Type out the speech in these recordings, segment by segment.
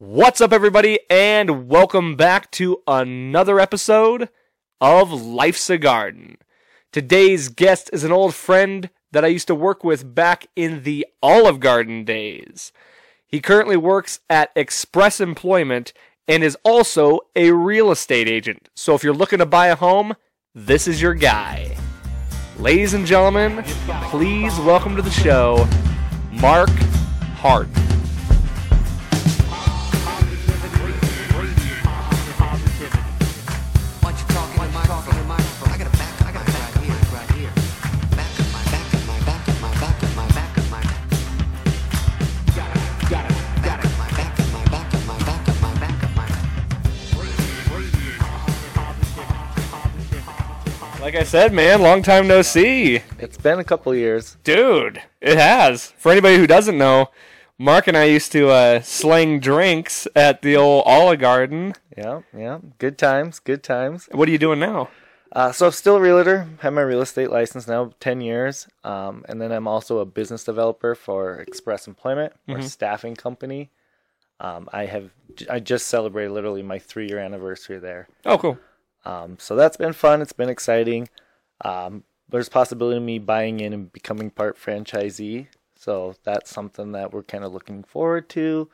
What's up, everybody, and welcome back to another episode of Life's a Garden. Today's guest is an old friend that I used to work with back in the Olive Garden days. He currently works at Express Employment and is also a real estate agent. So if you're looking to buy a home, this is your guy. Ladies and gentlemen, please welcome to the show Mark Hardin. Like I said, man, long time no see. It's been a couple years. Dude, it has. For anybody who doesn't know, Mark and I used to uh, sling drinks at the old Olive Garden. Yeah, yeah. Good times, good times. What are you doing now? Uh, so I'm still a realtor. Have my real estate license now, ten years. Um, and then I'm also a business developer for Express Employment, or staffing company. Um, I have I just celebrated literally my three year anniversary there. Oh, cool. Um, so that's been fun. It's been exciting. Um, there's possibility of me buying in and becoming part franchisee. So that's something that we're kind of looking forward to.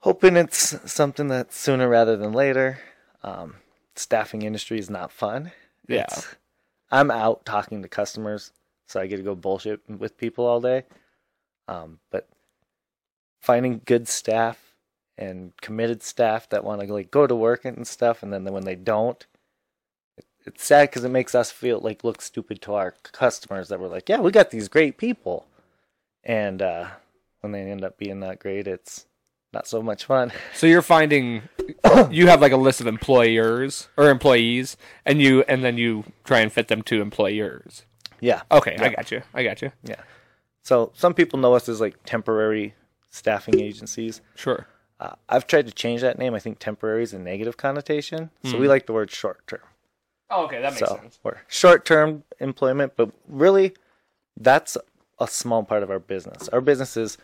Hoping it's something that's sooner rather than later. Um, staffing industry is not fun. Yeah. It's- I'm out talking to customers, so I get to go bullshit with people all day. Um, but finding good staff and committed staff that want to like go to work and stuff, and then when they don't, it, it's sad because it makes us feel like look stupid to our customers that we're like, yeah, we got these great people, and uh, when they end up being not great, it's not so much fun. So you're finding you have like a list of employers or employees, and you and then you try and fit them to employers. yeah. Okay, I got you. I got you. Yeah. So some people know us as like temporary staffing agencies. Sure. Uh, I've tried to change that name. I think temporary is a negative connotation, so Hmm. we like the word short term. Oh, okay, that makes so sense. we're short term employment, but really, that's a small part of our business. Our business is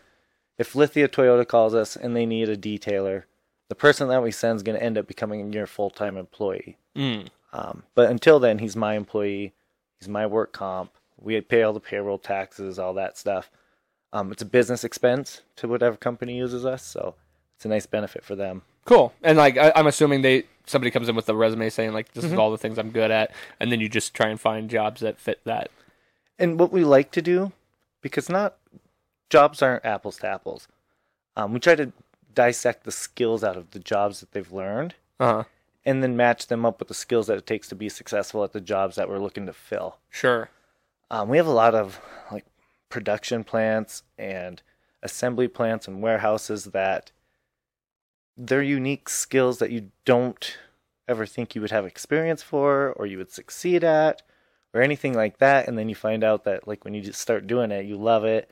if Lithia Toyota calls us and they need a detailer, the person that we send is going to end up becoming your full time employee. Mm. Um, but until then, he's my employee. He's my work comp. We pay all the payroll taxes, all that stuff. Um, it's a business expense to whatever company uses us, so it's a nice benefit for them. Cool. And like I, I'm assuming they somebody comes in with a resume saying like this Mm-hmm. is all the things I'm good at, and then you just try and find jobs that fit that. And what we like to do, because not jobs aren't apples to apples. Um, we try to dissect the skills out of the jobs that they've learned, Uh huh. and then match them up with the skills that it takes to be successful at the jobs that we're looking to fill. Sure. Um, we have a lot of like production plants and assembly plants and warehouses that they're unique skills that you don't ever think you would have experience for or you would succeed at or anything like that and then you find out that like when you just start doing it you love it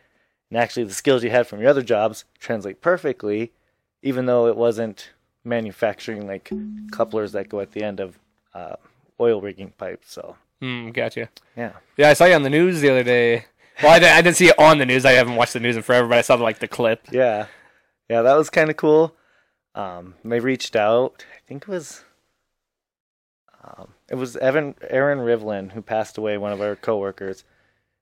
and actually the skills you had from your other jobs translate perfectly even though it wasn't manufacturing like couplers that go at the end of uh, oil rigging pipes so Mm, gotcha. yeah Yeah, I saw you on the news the other day. Well, I didn't, I didn't see it on the news. I haven't watched the news in forever, but I saw like the clip. yeah yeah that was kind of cool um they reached out i think it was um it was evan aaron rivlin who passed away one of our coworkers.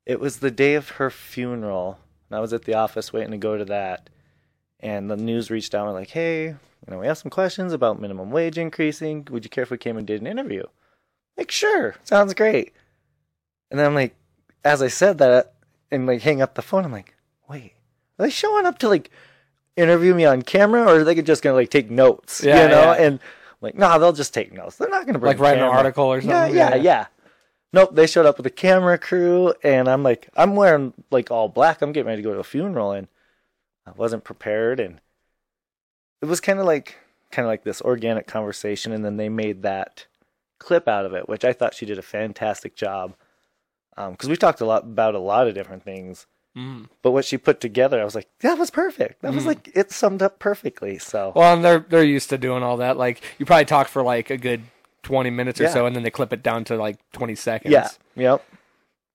It was the day of her funeral and i was at the office waiting to go to that. And the news reached out and like hey you know we have some questions about minimum wage increasing. Would you care if we came and did an interview? Like sure sounds great. And then i'm like as i said that and like hang up the phone i'm like wait are they showing up to like interview me on camera, or are they just gonna like take notes? Yeah, you know, yeah. and like, nah, they'll just take notes. They're not gonna bring Like write an article or something? yeah, Yeah. yeah. Nope, they showed up with a camera crew, and I'm like, I'm wearing like all black. I'm getting ready to go to a funeral, and I wasn't prepared, and it was kind of like kind of like this organic conversation, and then they made that clip out of it, which I thought she did a fantastic job. Um, because we talked a lot about a lot of different things, Mm. but what she put together, I was like, that was perfect. That was like it summed up perfectly. So Well, and they're they're used to doing all that. Like you probably talk for like a good twenty minutes or Yeah. so, and then they clip it down to like twenty seconds. yeah, yep.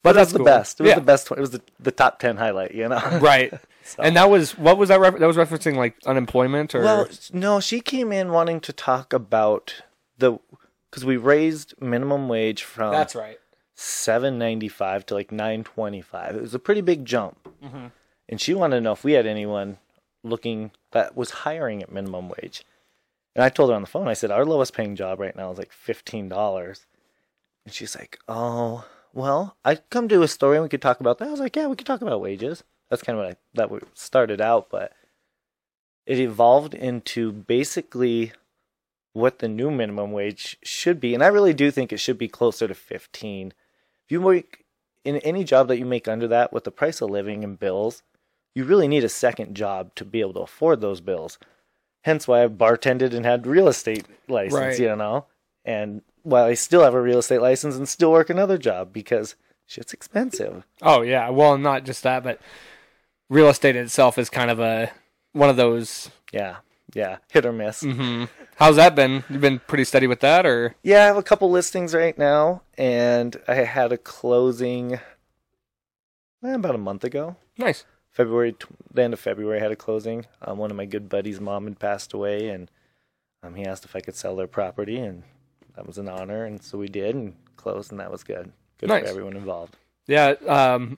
but But that's that's the cool. best. It was Yeah. the best. It was the, the top ten highlight. You know. right. So- And that was what was that? Refer- that was referencing like unemployment or Well, no, she came in wanting to talk about the because we raised minimum wage from that's right. Seven ninety five to like nine twenty five. It was a pretty big jump, mm-hmm. and she wanted to know if we had anyone looking that was hiring at minimum wage. And I told her on the phone, I said our lowest paying job right now is like fifteen dollars, and she's like, "Oh, well, I'd come to a story and we could talk about that." I was like, "Yeah, we could talk about wages." That's kind of what I that we started out, but it evolved into basically what the new minimum wage should be, and I really do think it should be closer to fifteen. If you work in any job that you make under that with the price of living and bills, you really need a second job to be able to afford those bills. Hence why I bartended and had real estate license, Right. you know. And while I still have a real estate license and still work another job because shit's expensive. Oh yeah. Well, not just that, but real estate itself is kind of a one of those. Yeah, yeah, hit or miss. hmm How's that been? You've been pretty steady with that, or Yeah, I have a couple listings right now, and I had a closing eh, about a month ago. nice? February, the end of February, I had a closing. Um, one of my good buddies' mom had passed away, and um, he asked if I could sell their property, and that was an honor, and so we did, and closed, and that was good. Good Nice. for everyone involved. Yeah. Um,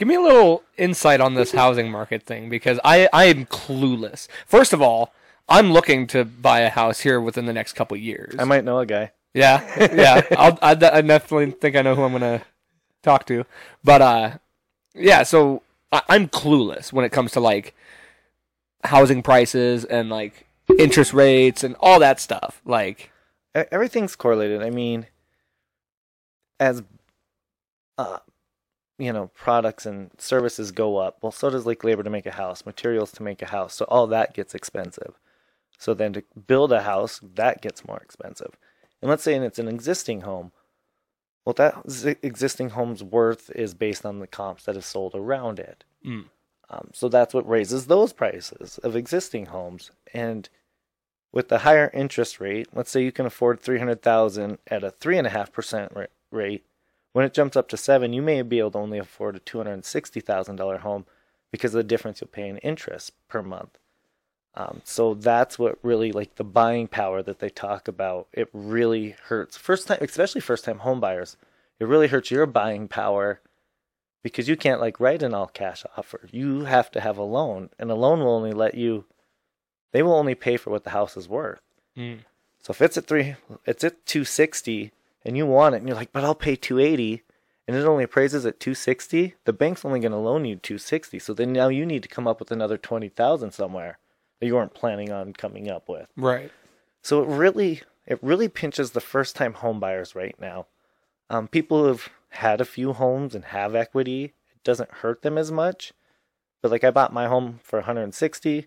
give me a little insight on this housing market thing because I I am clueless. First of all, I'm looking to buy a house here within the next couple years. I might know a guy. Yeah, yeah. I'll, I, I definitely think I know who I'm gonna talk to, but uh, yeah. So I, I'm clueless when it comes to like housing prices and like interest rates and all that stuff. Like, Everything's correlated. I mean, as uh, you know, products and services go up, well, so does like labor to make a house, materials to make a house. So all that gets expensive. So then to build a house, that gets more expensive. And let's say it's an existing home. Well, that existing home's worth is based on the comps that have sold around it. Mm. Um, so that's what raises those prices of existing homes. And with the higher interest rate, let's say you can afford three hundred thousand at a three and a half percent rate. When it jumps up to seven, you may be able to only afford a two hundred and sixty thousand dollar home because of the difference you'll pay in interest per month. Um, so that's what really like the buying power that they talk about. It really hurts first time, especially first time home buyers. It really hurts your buying power because you can't like write an all cash offer. You have to have a loan, and a loan will only let you. They will only pay for what the house is worth. mm, So if it's at three, it's at two sixty, and you want it, and you're like, but I'll pay two eighty, and it only appraises at two sixty. The bank's only going to loan you two sixty. So then now you need to come up with another twenty thousand somewhere that you weren't planning on coming up with. right? So it really, it really pinches the first time home buyers right now. Um, people who've had a few homes and have equity, it doesn't hurt them as much. But like I bought my home for 160.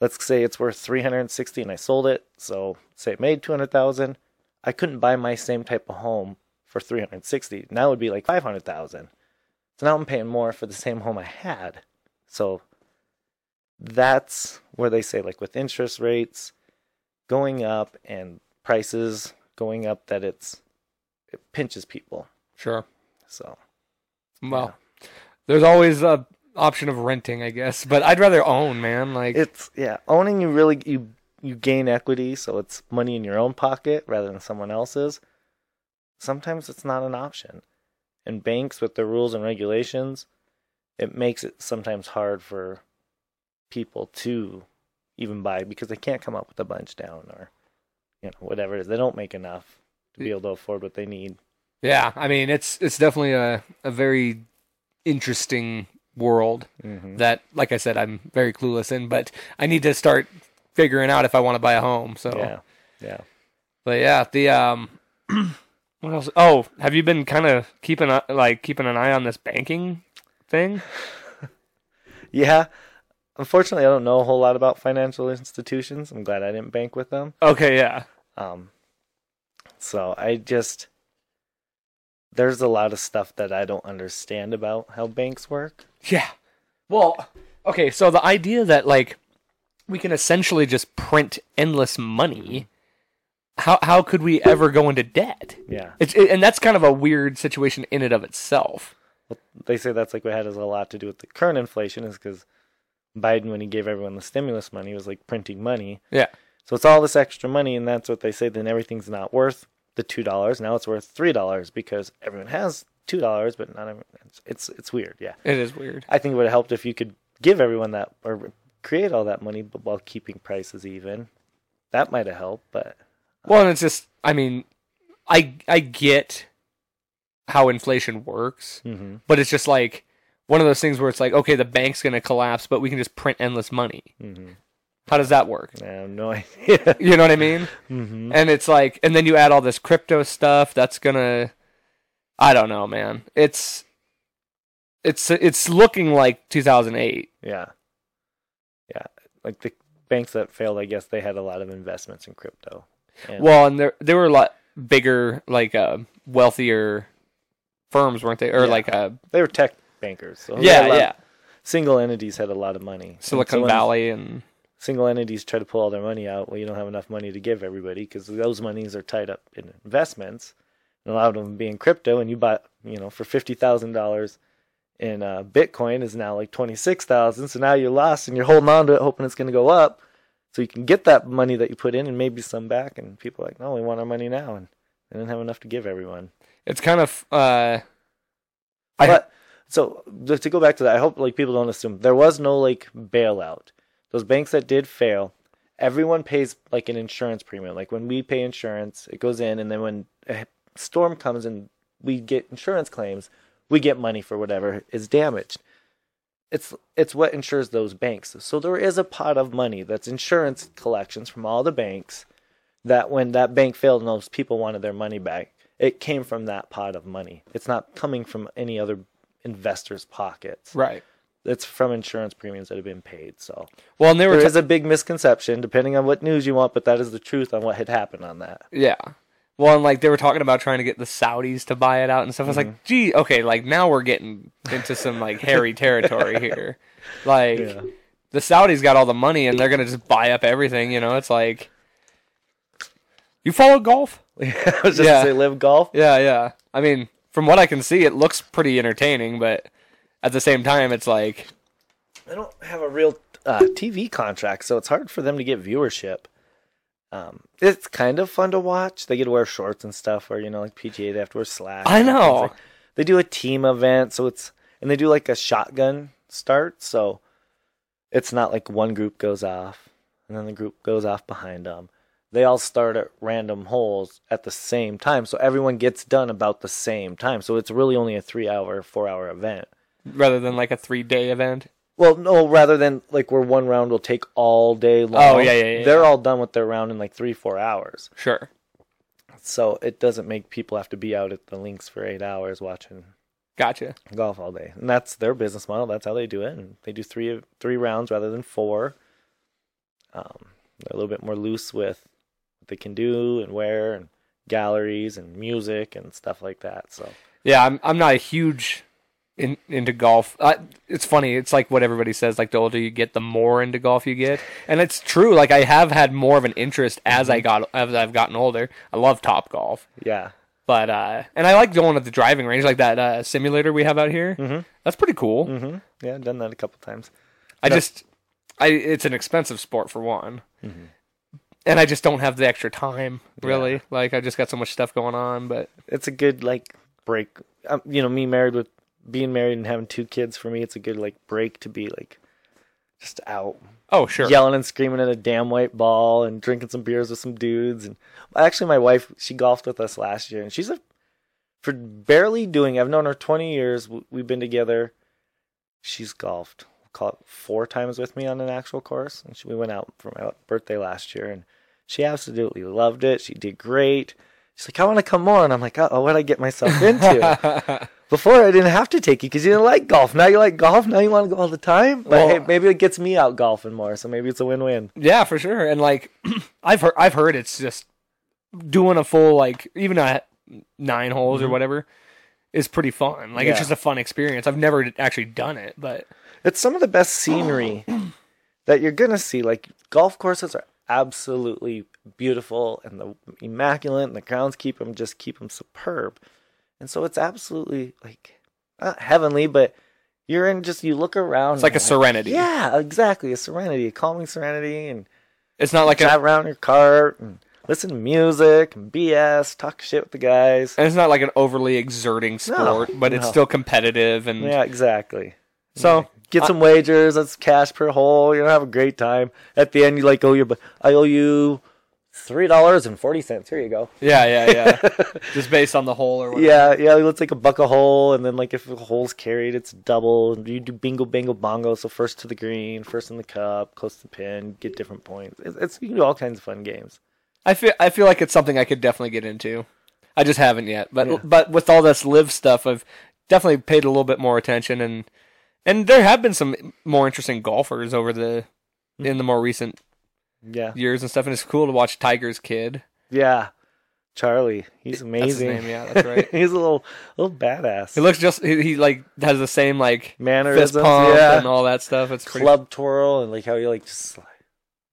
Let's say it's worth 360 and I sold it. So say it made 200,000. I couldn't buy my same type of home for 360. Now it would be like 500,000. So now I'm paying more for the same home I had. So that's where they say like with interest rates going up and prices going up that it's it pinches people. Sure. So Well, there's always a option of renting, I guess, but I'd rather own, man. Like, it's yeah, owning you really you you gain equity, so it's money in your own pocket rather than someone else's. Sometimes it's not an option. And banks with their rules and regulations, it makes it sometimes hard for people to even buy because they can't come up with a bunch down or you know, whatever it is. They don't make enough to be able to afford what they need. yeah, I mean, it's it's definitely a a very interesting world Mm-hmm. that, like I said, I'm very clueless in, but I need to start figuring out if I want to buy a home. So, Yeah. Yeah. but yeah, the um, what else? Oh, have you been kind of keeping a, like keeping an eye on this banking thing? Yeah. Unfortunately, I don't know a whole lot about financial institutions. I'm glad I didn't bank with them. Okay, yeah, Um, so I just there's a lot of stuff that I don't understand about how banks work. yeah. Well, okay, so the idea that like we can essentially just print endless money. How how could we ever go into debt? Yeah. It's it, and that's kind of a weird situation in and of itself. They say that's like what had a lot to do with the current inflation, is because Biden, when he gave everyone the stimulus money, was like printing money. Yeah. So it's all this extra money, and that's what they say. Then everything's not worth the two dollars. Now it's worth three dollars because everyone has two dollars, but not everyone. It's, it's it's weird. Yeah, It is weird. I think it would have helped if you could give everyone that or create all that money, but while keeping prices even. That might have helped, but Well, and it's just, I mean, I I get how inflation works, hmm but it's just like one of those things where it's like, okay, the bank's gonna collapse, but we can just print endless money. hmm How does that work? I have no idea. You know what I mean? hmm And it's like, and then you add all this crypto stuff. That's gonna, I don't know, man. It's, it's, it's looking like 2008. Yeah, yeah. Like the banks that failed, I guess they had a lot of investments in crypto. And Well, and there there were a lot bigger, like uh, wealthier firms, weren't they? Or Yeah. like uh, they were tech bankers. So yeah, yeah, Single entities had a lot of money. And Silicon so Valley and Single entities try to pull all their money out. Well, you don't have enough money to give everybody because those monies are tied up in investments, and a lot of them being crypto. And you buy, you know, for fifty thousand dollars in uh, Bitcoin is now like twenty six thousand. So now you're lost, and you're holding on to it, hoping it's going to go up, so you can get that money that you put in and maybe some back. And people are like, no, we want our money now, and they didn't have enough to give everyone. it's kind of uh, I but so to go back to that, I hope like people don't assume there was no like bailout. Those banks that did fail, everyone pays like an insurance premium. Like when we pay insurance, it goes in, and then when a storm comes and we get insurance claims, we get money for whatever is damaged. It's it's what insures those banks. So there is a pot of money that's insurance collections from all the banks. That when that bank failed and those people wanted their money back, it came from that pot of money. It's not coming from any other investors' pockets. right. It's from insurance premiums that have been paid. So Well, and there ta- is a big misconception, depending on what news you want, but that is the truth on what had happened on that. yeah. Well, and like they were talking about trying to get the Saudis to buy it out and stuff. I was Mm-hmm. like, gee, okay, like now we're getting into some like hairy territory here. Like Yeah. the Saudis got all the money and they're gonna just buy up everything. You know, it's like you follow golf. I was just Yeah. say, live golf. Yeah, yeah. I mean, from what I can see, it looks pretty entertaining, but at the same time, it's like, They don't have a real uh, TV contract, so it's hard for them to get viewership. Um, it's kind of fun to watch. They get to wear shorts and stuff, or you know, like PGA, they have to wear slacks. I know. like- they do a team event, so it's and they do like a shotgun start, so it's not like one group goes off and then the group goes off behind them. They all start at random holes at the same time, so everyone gets done about the same time. So it's really only a three-hour, four-hour event. rather than like a three day event. Well, no, rather than like where one round will take all day long. Oh, yeah, yeah, yeah, They're all done with their round in like three, four hours. Sure. So it doesn't make people have to be out at the links for eight hours watching Gotcha. golf all day. And that's their business model. That's how they do it. And they do three three rounds rather than four. Um, they're a little bit more loose with what they can do and where and galleries and music and stuff like that. So Yeah, I'm I'm not a huge in, into golf. I, it's funny. It's like what everybody says. Like the older you get, the more into golf you get, and it's true. Like I have had more of an interest as I got as I've gotten older. I love Top Golf, yeah, but uh, and I like going to the driving range, like that uh, simulator we have out here. Mhm. That's pretty cool. hmm yeah, I've done that a couple times. I just, I it's an expensive sport for one, Mhm. and I just don't have the extra time. Really, like I just got so much stuff going on. But it's a good like break. Um, you know, me married with being married and having two kids for me, it's a good like break to be like just out oh sure, yelling and screaming at a damn white ball and drinking some beers with some dudes. And actually, my wife she golfed with us last year, and she's a for barely doing. I've known her twenty years. We've been together. She's golfed. We'll call it four times with me on an actual course, and she, we went out for my birthday last year, and she absolutely loved it. She did great. She's like, I want to come more, and I'm like, oh, what I get myself into? Before I didn't have to take you because you didn't like golf. Now you like golf. Now you want to go all the time. But Well- hey, maybe it gets me out golfing more. So maybe it's a win-win. Yeah, for sure. And like I've heard I've heard it's just doing a full like even a nine holes or mm-hmm. whatever is pretty fun. Like it's just a fun experience. I've never actually done it, but It's some of the best scenery that you're gonna see. Like golf courses are absolutely beautiful and the immaculate, and the grounds keep them just keep them superb. And so it's absolutely like not heavenly, but you're in just you look around. It's like a and serenity. Yeah, exactly, a serenity, a calming serenity, and It's not like a, drive around your cart and listen to music and BS, talk shit with the guys. and it's not like an overly exerting sport, but it's still competitive and Yeah, exactly. so Get some wagers. That's cash per hole. You're gonna have a great time. At the end, you like owe you, but I owe you three dollars and forty cents. Here you go. yeah, yeah, yeah. Just based on the hole or whatever. Yeah, yeah. Let's take a buck a hole, and then like if the hole's carried, it's double. And you do bingo, bango, bongo. So first to the green, first in the cup, close to the pin, get different points. It's, it's you can do all kinds of fun games. I feel I feel like it's something I could definitely get into. I just haven't yet. But Yeah. but with all this live stuff, I've definitely paid a little bit more attention and and there have been some more interesting golfers over the in the mm-hmm. more recent Yeah, years and stuff. And it's cool to watch Tiger's kid. yeah. Charlie, he's That's his amazing. name, yeah, that's right. he's a little, little badass. He looks just he, he like has the same like Mannerisms, yeah. and all that stuff. It's pretty Club twirl and like how you like just like,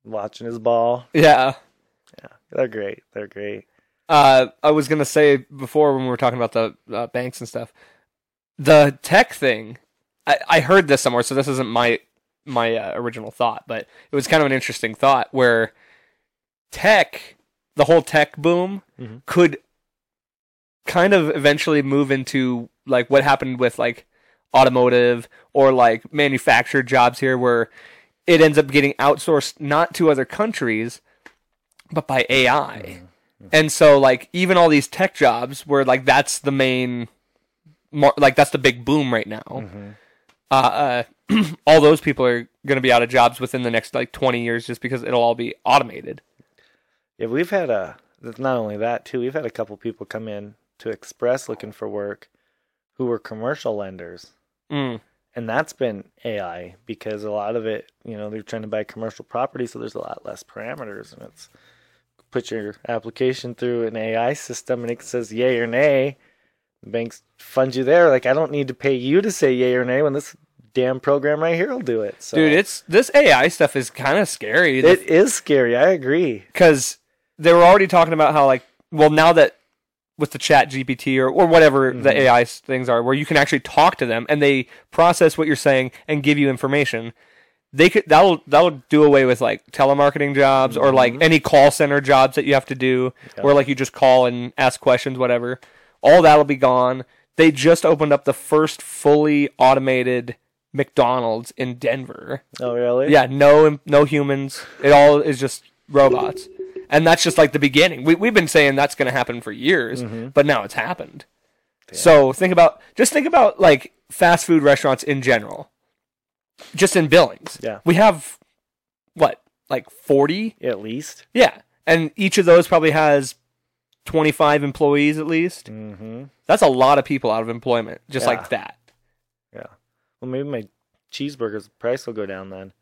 watching his ball. yeah. Yeah, they're great. They're great. Uh, I was gonna say before when we were talking about the uh, banks and stuff, the tech thing. I, I heard this somewhere, so this isn't my my uh, original thought, but it was kind of an interesting thought where tech, the whole tech boom, Mhm. could kind of eventually move into like what happened with like automotive or like manufactured jobs here, where it ends up getting outsourced not to other countries, but by AI. And so like even all these tech jobs where like that's the main like that's the big boom right now. Mm-hmm. Uh, uh all those people are going to be out of jobs within the next like 20 years just because it'll all be automated. Yeah, we've had a. Not only that too, we've had a couple people come in to Express looking for work, who were commercial lenders, Mm. and that's been AI because a lot of it, you know, they're trying to buy commercial property, so there's a lot less parameters, and it's put your application through an AI system, and it says yay or nay. The banks fund you there. Like I don't need to pay you to say yay or nay when this damn program right here will do it. So Dude, it's this AI stuff is kind of scary. it is scary. I agree. because they were already talking about how like well now that with the chat gpt or, or whatever the mm-hmm. ai things are where you can actually talk to them and they process what you're saying and give you information they could that'll that'll do away with like telemarketing jobs or like mm-hmm. any call center jobs that you have to do where like you just call and ask questions whatever all that'll be gone they just opened up the first fully automated mcdonald's in denver Oh really? yeah, no no humans. It all is just robots. And that's just like the beginning. We we've been saying that's going to happen for years, but now it's happened. So think about just think about like fast food restaurants in general. Just in Billings. Yeah. We have what? Like 40? At least. Yeah. And each of those probably has 25 employees at least. Mm-hmm. That's a lot of people out of employment just Yeah. like that. Well, maybe my cheeseburger's price will go down then.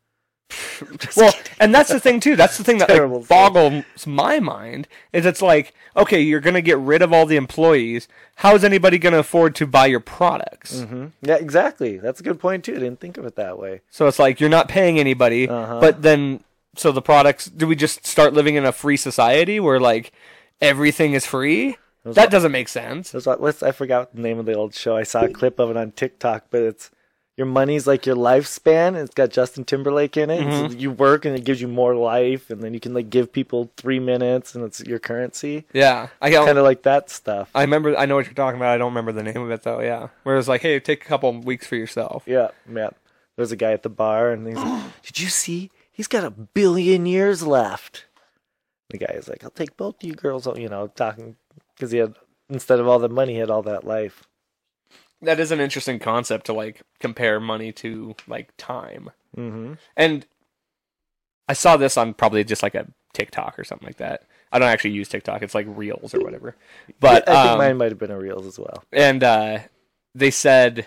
Well, and that's the thing too. That's the thing that Terrible like, thing. boggles my mind is it's like, okay, you're gonna get rid of all the employees. How is anybody gonna afford to buy your products? hmm Yeah, exactly. That's a good point too. I didn't think of it that way. So it's like you're not paying anybody, Uh-huh. but then so the products. Do we just start living in a free society where like everything is free? That are- doesn't make sense. What let's I forgot the name of the old show. I saw a clip of it on TikTok, but it's your money's like your lifespan. It's got Justin Timberlake in it. Mm-hmm. So you work and it gives you more life, and then you can like give people three minutes, and it's your currency. Yeah, I. Kind of like that stuff. I remember. I know what you're talking about. I don't remember the name of it though. Yeah, where it's like, hey, take a couple weeks for yourself. Yeah, yeah. There's a guy at the bar, and he's like, "Did you see? He's got a billion years left." The guy is like, "I'll take both you girls." You know, talking because he had instead of all the money, he had all that life. That is an interesting concept to like compare money to like time. Mm-hmm. And I saw this on probably just like a TikTok or something like that. I don't actually use TikTok. It's like Reels or whatever. But I think um, mine might have been a reels as well. and uh, they said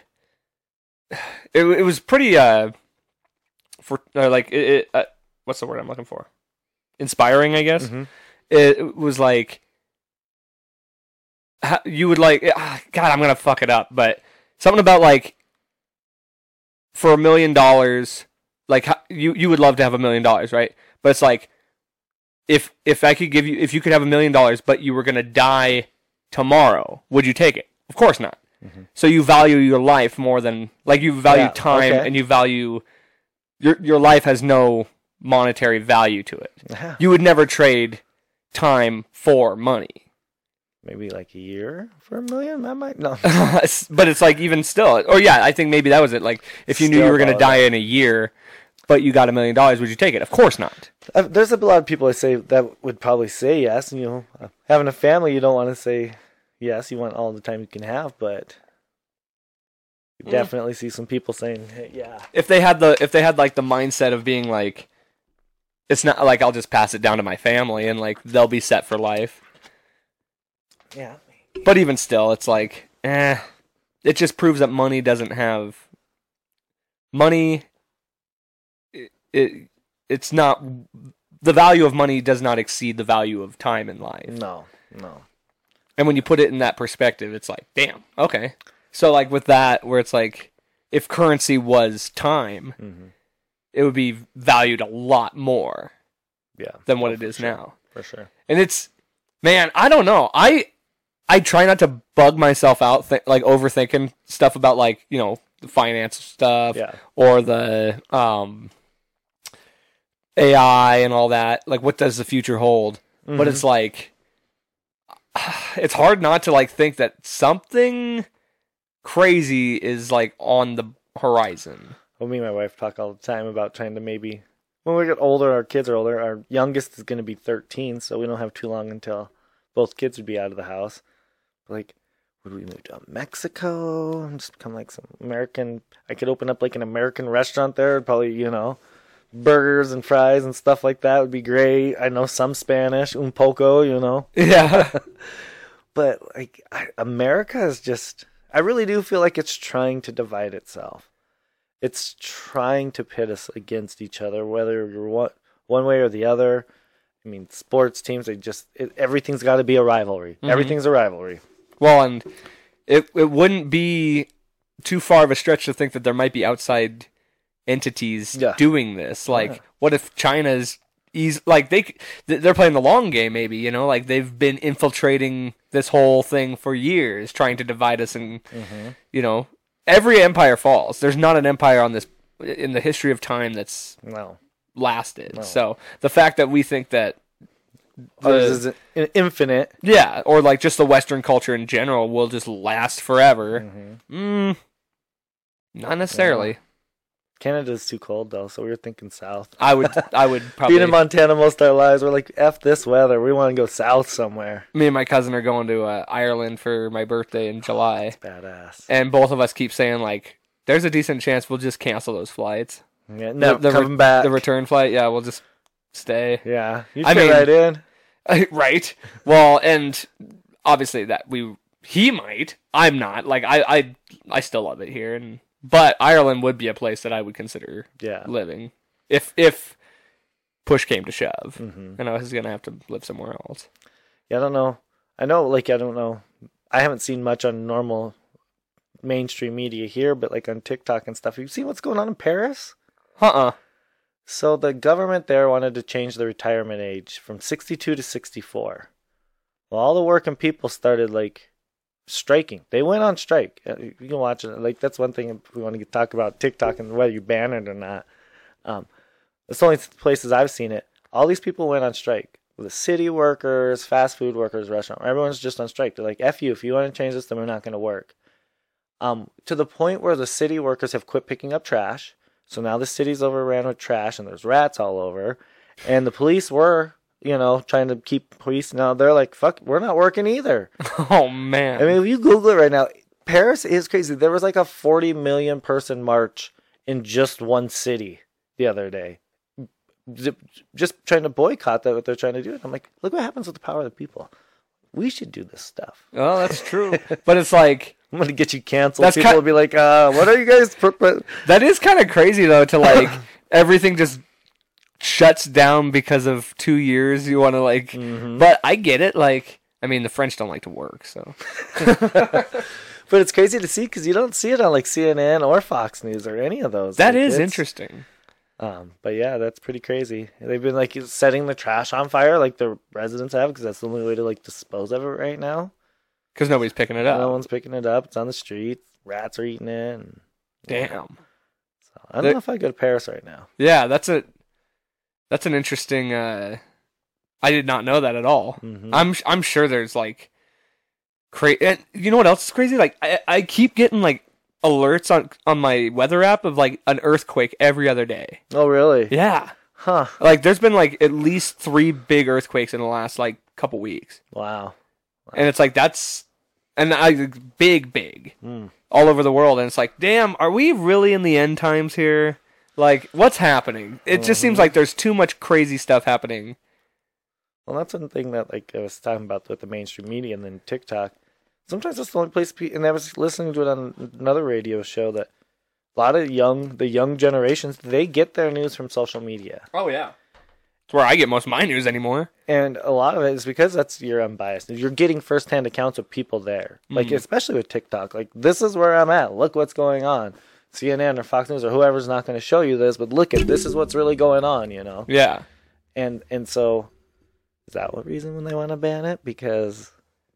it, it was pretty uh for uh, like it, it uh, what's the word I'm looking for? Inspiring, I guess. Mhm. It, it was like you would like ah, God, I'm gonna fuck it up, but something about like for a million dollars, like you you would love to have a million dollars, right? But it's like if if I could give you if you could have a million dollars, but you were gonna die tomorrow, would you take it? Of course not. So you value your life more than like you value Yeah, time okay. and you value your your life has no monetary value to it. Yeah. You would never trade time for money. Maybe like a year for a million. That might no. but it's like even still or yeah, I think maybe that was it. Like if you knew you were going to die in a year but you got a million dollars, would you take it? Of course not. Uh, There's a lot of people I say that would probably say yes. And, you know, uh, having a family, you don't want to say yes. You want all the time you can have, but you Mm. definitely see some people saying, hey, "Yeah, if they had the if they had like the mindset of being like it's not like I'll just pass it down to my family and like they'll be set for life. Yeah." But even still, it's like eh it just proves that money doesn't have money it, it it's not the value of money does not exceed the value of time in life. No, no. And when you put it in that perspective, it's like, damn, okay. So like with that where it's like if currency was time, hmm it would be valued a lot more Yeah, than what Oh, it is sure, now. for sure. And it's man, I don't know. I I try not to bug myself out th- like overthinking stuff about like, you know, the finance stuff Yeah, or the um AI and all that. Like what does the future hold? But Mhm. it's like it's hard not to like think that something crazy is like on the horizon. Well, me and my wife talk all the time about trying to maybe when we get older, our kids are older. Our youngest is going to be 13, so we don't have too long until both kids would be out of the house. Like, would we move to Mexico and just become like some American? I could open up like an American restaurant there. Probably, you know, burgers and fries and stuff like that would be great. I know some Spanish, un poco, you know Yeah. but like I, America is just I really do feel like it's trying to divide itself. It's trying to pit us against each other whether you're one one way or the other. I mean, sports teams they just it, everything's got to be a rivalry. Mhm. Everything's a rivalry. Well, and it it wouldn't be too far of a stretch to think that there might be outside entities Yeah. doing this. Like, Yeah. what if China's eas like they they're playing the long game? Maybe you know, like they've been infiltrating this whole thing for years, trying to divide us, and Mm-hmm. you know, every empire falls. There's not an empire on this in the history of time that's No, lasted. No. So the fact that we think that ours the- is in- infinite. yeah, or like just the Western culture in general will just last forever. Mm-hmm. Mm, not necessarily. Canada's too cold though, so we were thinking south. I would, I would probably. Being in Montana most of our lives, we're like, "F this weather. We want to go south somewhere." me and my cousin are going to uh, Ireland for my birthday in July, Badass. and both of us keep saying like, "There's a decent chance we'll just cancel those flights. Yeah, no, the, re- coming back. the return flight, yeah, we'll just stay." Yeah, you I mean- right in. right. Well, and obviously that we he might. I'm not. Like I I I still love it here, and but Ireland would be a place that I would consider Yeah. living if if push came to shove, hmm and I was gonna have to live somewhere else. Yeah, I don't know. I know, like, I don't know. I haven't seen much on normal mainstream media here, but like on TikTok and stuff. You've seen what's going on in Paris? Uh uh So the government there wanted to change the retirement age from 62 to 64. Well, all the working people started like striking. They went on strike. Uh, You can watch it. Like that's one thing we want to talk about TikTok and whether you ban it or not. Um, that's the only places I've seen it. All these people went on strike. The city workers, fast food workers, restaurant, everyone's just on strike. They're like, "F you! If you want to change this, then we're not going to work." Um, to the point where the city workers have quit picking up trash. So now the city's overran with trash, and there's rats all over. And the police were, you know, trying to keep police. Now they're like, "Fuck, we're not working either." Oh man. I mean, if you Google it right now, Paris is crazy. There was like a 40 million person march in just one city the other day, just trying to boycott that what they're trying to do. And I'm like, look what happens with the power of the people. We should do this stuff. well, that's true. but it's like I'm gonna get you canceled. That's People ki- will be like, uh, "What are you guys?" That is kind of crazy though to like everything just shuts down because of two years. You want to like, Mhm. but I get it. Like, I mean, the French don't like to work, so But it's crazy to see because you don't see it on like CNN or Fox News or any of those. that Like, is interesting. Um, but yeah, that's pretty crazy. They've been like setting the trash on fire, like the residents have, because that's the only way to like dispose of it right now. Because nobody's picking it up. No one's picking it up. It's on the street. Rats are eating it. And, Damn. so I don't know if I go to Paris right now. Yeah, that's a that's an interesting. uh I did not know that at all. Mhm. I'm I'm sure there's like crazy. And you know what else is crazy? Like I I keep getting like alerts on on my weather app of like an earthquake every other day. Oh, really? Yeah, Huh. like there's been like at least three big earthquakes in the last like couple weeks, Wow. And it's like that's and I big big Mm. all over the world, and it's like damn, are we really in the end times here? Like what's happening? It just seems like there's too much crazy stuff happening. Well, that's one thing that like I was talking about with the mainstream media and then TikTok. Sometimes that's the only place. Pe- and I was listening to it on another radio show that a lot of young, the young generations, they get their news from social media, Oh yeah, it's where I get most of my news anymore. and a lot of it is because that's you're unbiased. You're getting firsthand accounts of people there, like mm. especially with TikTok. Like this is where I'm at. Look what's going on. CNN or Fox News or whoever's not going to show you this, but look at this is what's really going on. You know. Yeah. and and so is that what reason when they want to ban it because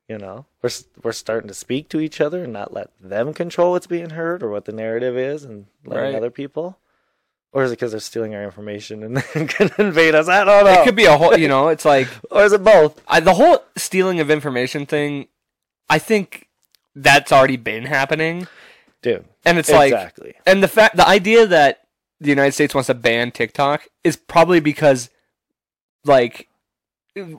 you know we're we're starting to speak to each other and not let them control what's being heard or what the narrative is and letting Right. other people or is it because they're stealing our information and then gonna invade us? I don't know. It could be a whole, you know, it's like or is it both? I, the whole stealing of information thing. I think that's already been happening, dude and it's like, exactly. and the fact, the idea that the United States wants to ban TikTok is probably because, like,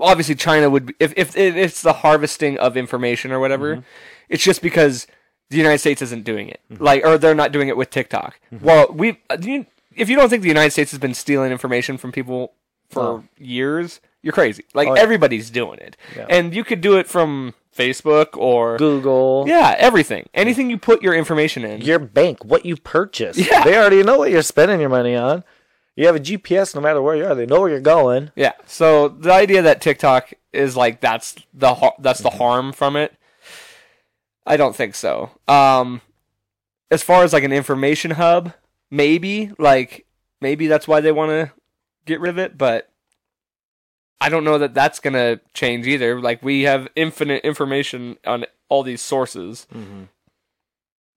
obviously China would, be, if if if it's the harvesting of information or whatever, mm-hmm. it's just because the United States isn't doing it, mm-hmm. like, or they're not doing it with TikTok. Mm-hmm. Well, we, uh, you, if you don't think the United States has been stealing information from people for Oh. years, you're crazy. Like Oh, yeah. everybody's doing it, Yeah. and you could do it from Facebook or google yeah, everything, anything you put your information in. your bank what you purchase Yeah. they already know what you're spending your money on you have a gps no matter where you are they know where you're going Yeah. So the idea that TikTok is like that's the har- that's the harm from it, I don't think so. Um, as far as like an information hub, maybe like maybe that's why they want to get rid of it, but I don't know that that's gonna change either. Like we have infinite information on all these sources mm-hmm.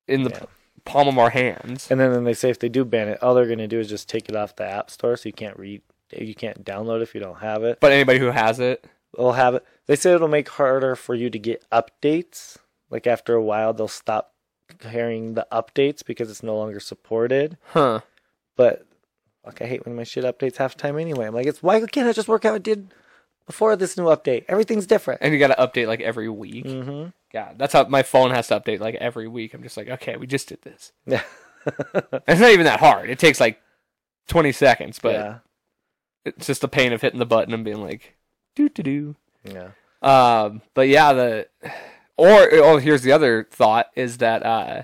in the Yeah. palm of our hands. And then, then they say if they do ban it, all they're going to do is just take it off the app store, so you can't read, you can't download if you don't have it. But anybody who has it, They'll have it. They say it'll make harder for you to get updates. Like after a while, they'll stop carrying the updates because it's no longer supported. huh? But like, I hate when my shit updates half the time anyway. I'm like, it's why can't I just work how it did before this new update? Everything's different. And you got to update like every week. Mm-hmm. God, that's how my phone has to update like every week. I'm just like, okay, we just did this. Yeah. It's not even that hard. It takes like 20 seconds, but yeah. it's just the pain of hitting the button and being like, doo doo doo. Yeah. Um, but yeah, the or oh, here's the other thought is that uh,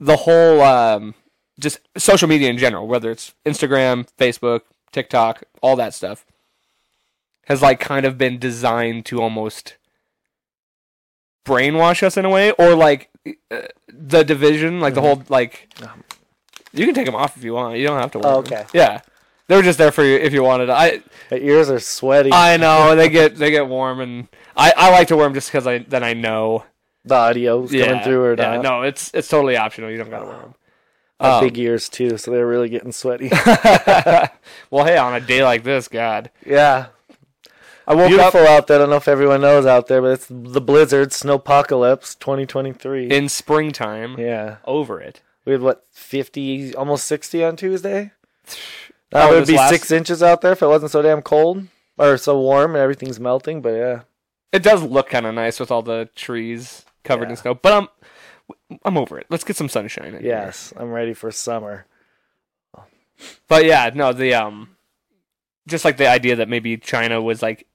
the whole um, just social media in general, whether it's Instagram, Facebook, TikTok, all that stuff, has like kind of been designed to almost brainwash us in a way, or like uh, the division, like the whole like. You can take them off if you want. You don't have to. Wear Oh, them. okay. Yeah, they were just there for you if you wanted. To. I My ears are sweaty. I know they get they get warm, and I, I like to wear them just because I then I know the audio's coming through or yeah, not. no, it's it's totally optional. You don't gotta wear them. Um, big ears too, so they're really getting sweaty. well, hey, on a day like this, God, yeah. I woke Beautiful up out there. I don't know if everyone knows out there, but it's the blizzard, snowpocalypse 2023. in springtime. yeah. Over it. We had what, 50, almost 60 on Tuesday? Oh, That would be last- six inches out there if it wasn't so damn cold or so warm and everything's melting, but yeah. It does look kind of nice with all the trees covered in snow, but I'm I'm over it. Let's get some sunshine. In here. Yes, I'm ready for summer. But yeah, no, the um, just like the idea that maybe China was like,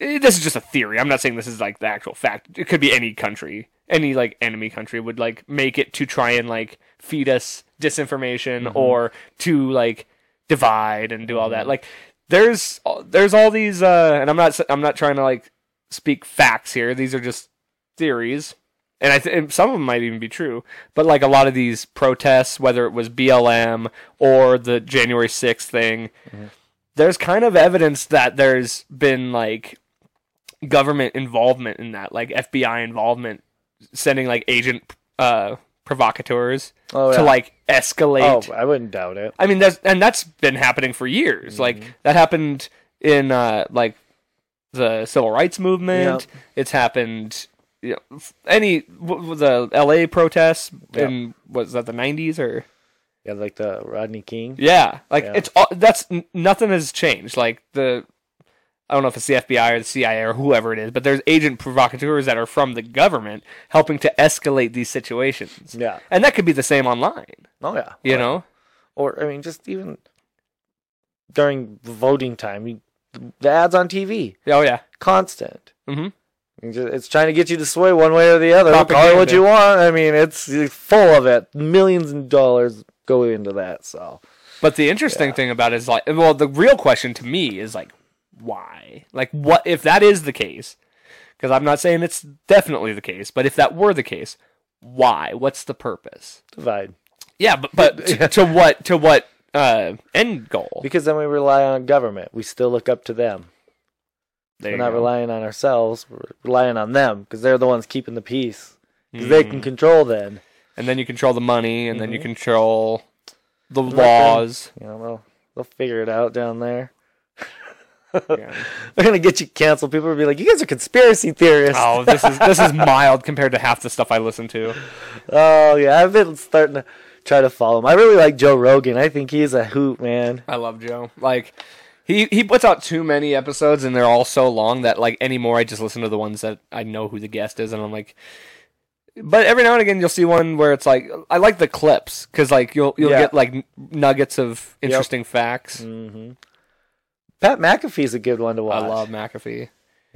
eh, this is just a theory. I'm not saying this is like the actual fact. It could be any country, any like enemy country would like make it to try and like feed us disinformation or to like divide and do all that. Like there's there's all these, uh, and I'm not I'm not trying to like speak facts here. These are just theories and I think some of them might even be true. But like a lot of these protests, whether it was BLM or the January sixth thing, there's kind of evidence that there's been like government involvement in that, like FBI involvement, sending like agent uh, provocateurs Oh, to like escalate. Oh, I wouldn't doubt it. I mean, that's and that's been happening for years. Mm-hmm. Like that happened in uh, like the civil rights movement. Yep. It's happened. You know, any the L.A. protests Yep. in was that the '90s or Yeah, like the Rodney King. yeah, like Yeah. it's all, that's nothing has changed. Like the I don't know if it's the FBI or the CIA or whoever it is, but there's agent provocateurs that are from the government helping to escalate these situations. Yeah. And that could be the same online, Oh yeah. you Or- know? or I mean, just even during voting time, you, the ads on TV, Oh yeah. constant. hmm It's trying to get you to sway one way or the other. Call it what you want. I mean, it's full of it. Millions of dollars go into that. So But the interesting Yeah. thing about it is like, well, the real question to me is like, why? Like, what if that is the case? Because I'm not saying it's definitely the case, but if that were the case, why? What's the purpose? divide Yeah, but but to, to what to what uh end goal? because then we rely on government. We still look up to them. There We're not go. relying on ourselves. We're relying on them because they're the ones keeping the peace. Because they Mm. can control then. and then you control the money, and then you Mhm. control the laws. You know, they'll, they'll figure it out down there. Yeah. They're gonna get you canceled. People will be like, "You guys are conspiracy theorists." Oh, this is this is mild compared to half the stuff I listen to. Oh, yeah, I've been starting to try to follow him. I really like Joe Rogan. I think he's a hoot, man. I love Joe. Like he he puts out too many episodes and they're all so long that like anymore I just listen to the ones that I know who the guest is and I'm like but every now and again you'll see one where it's like I like the clips cuz like you'll you'll Yeah. get like nuggets of interesting facts. hmm Pat McAfee's a good one to watch. I love McAfee.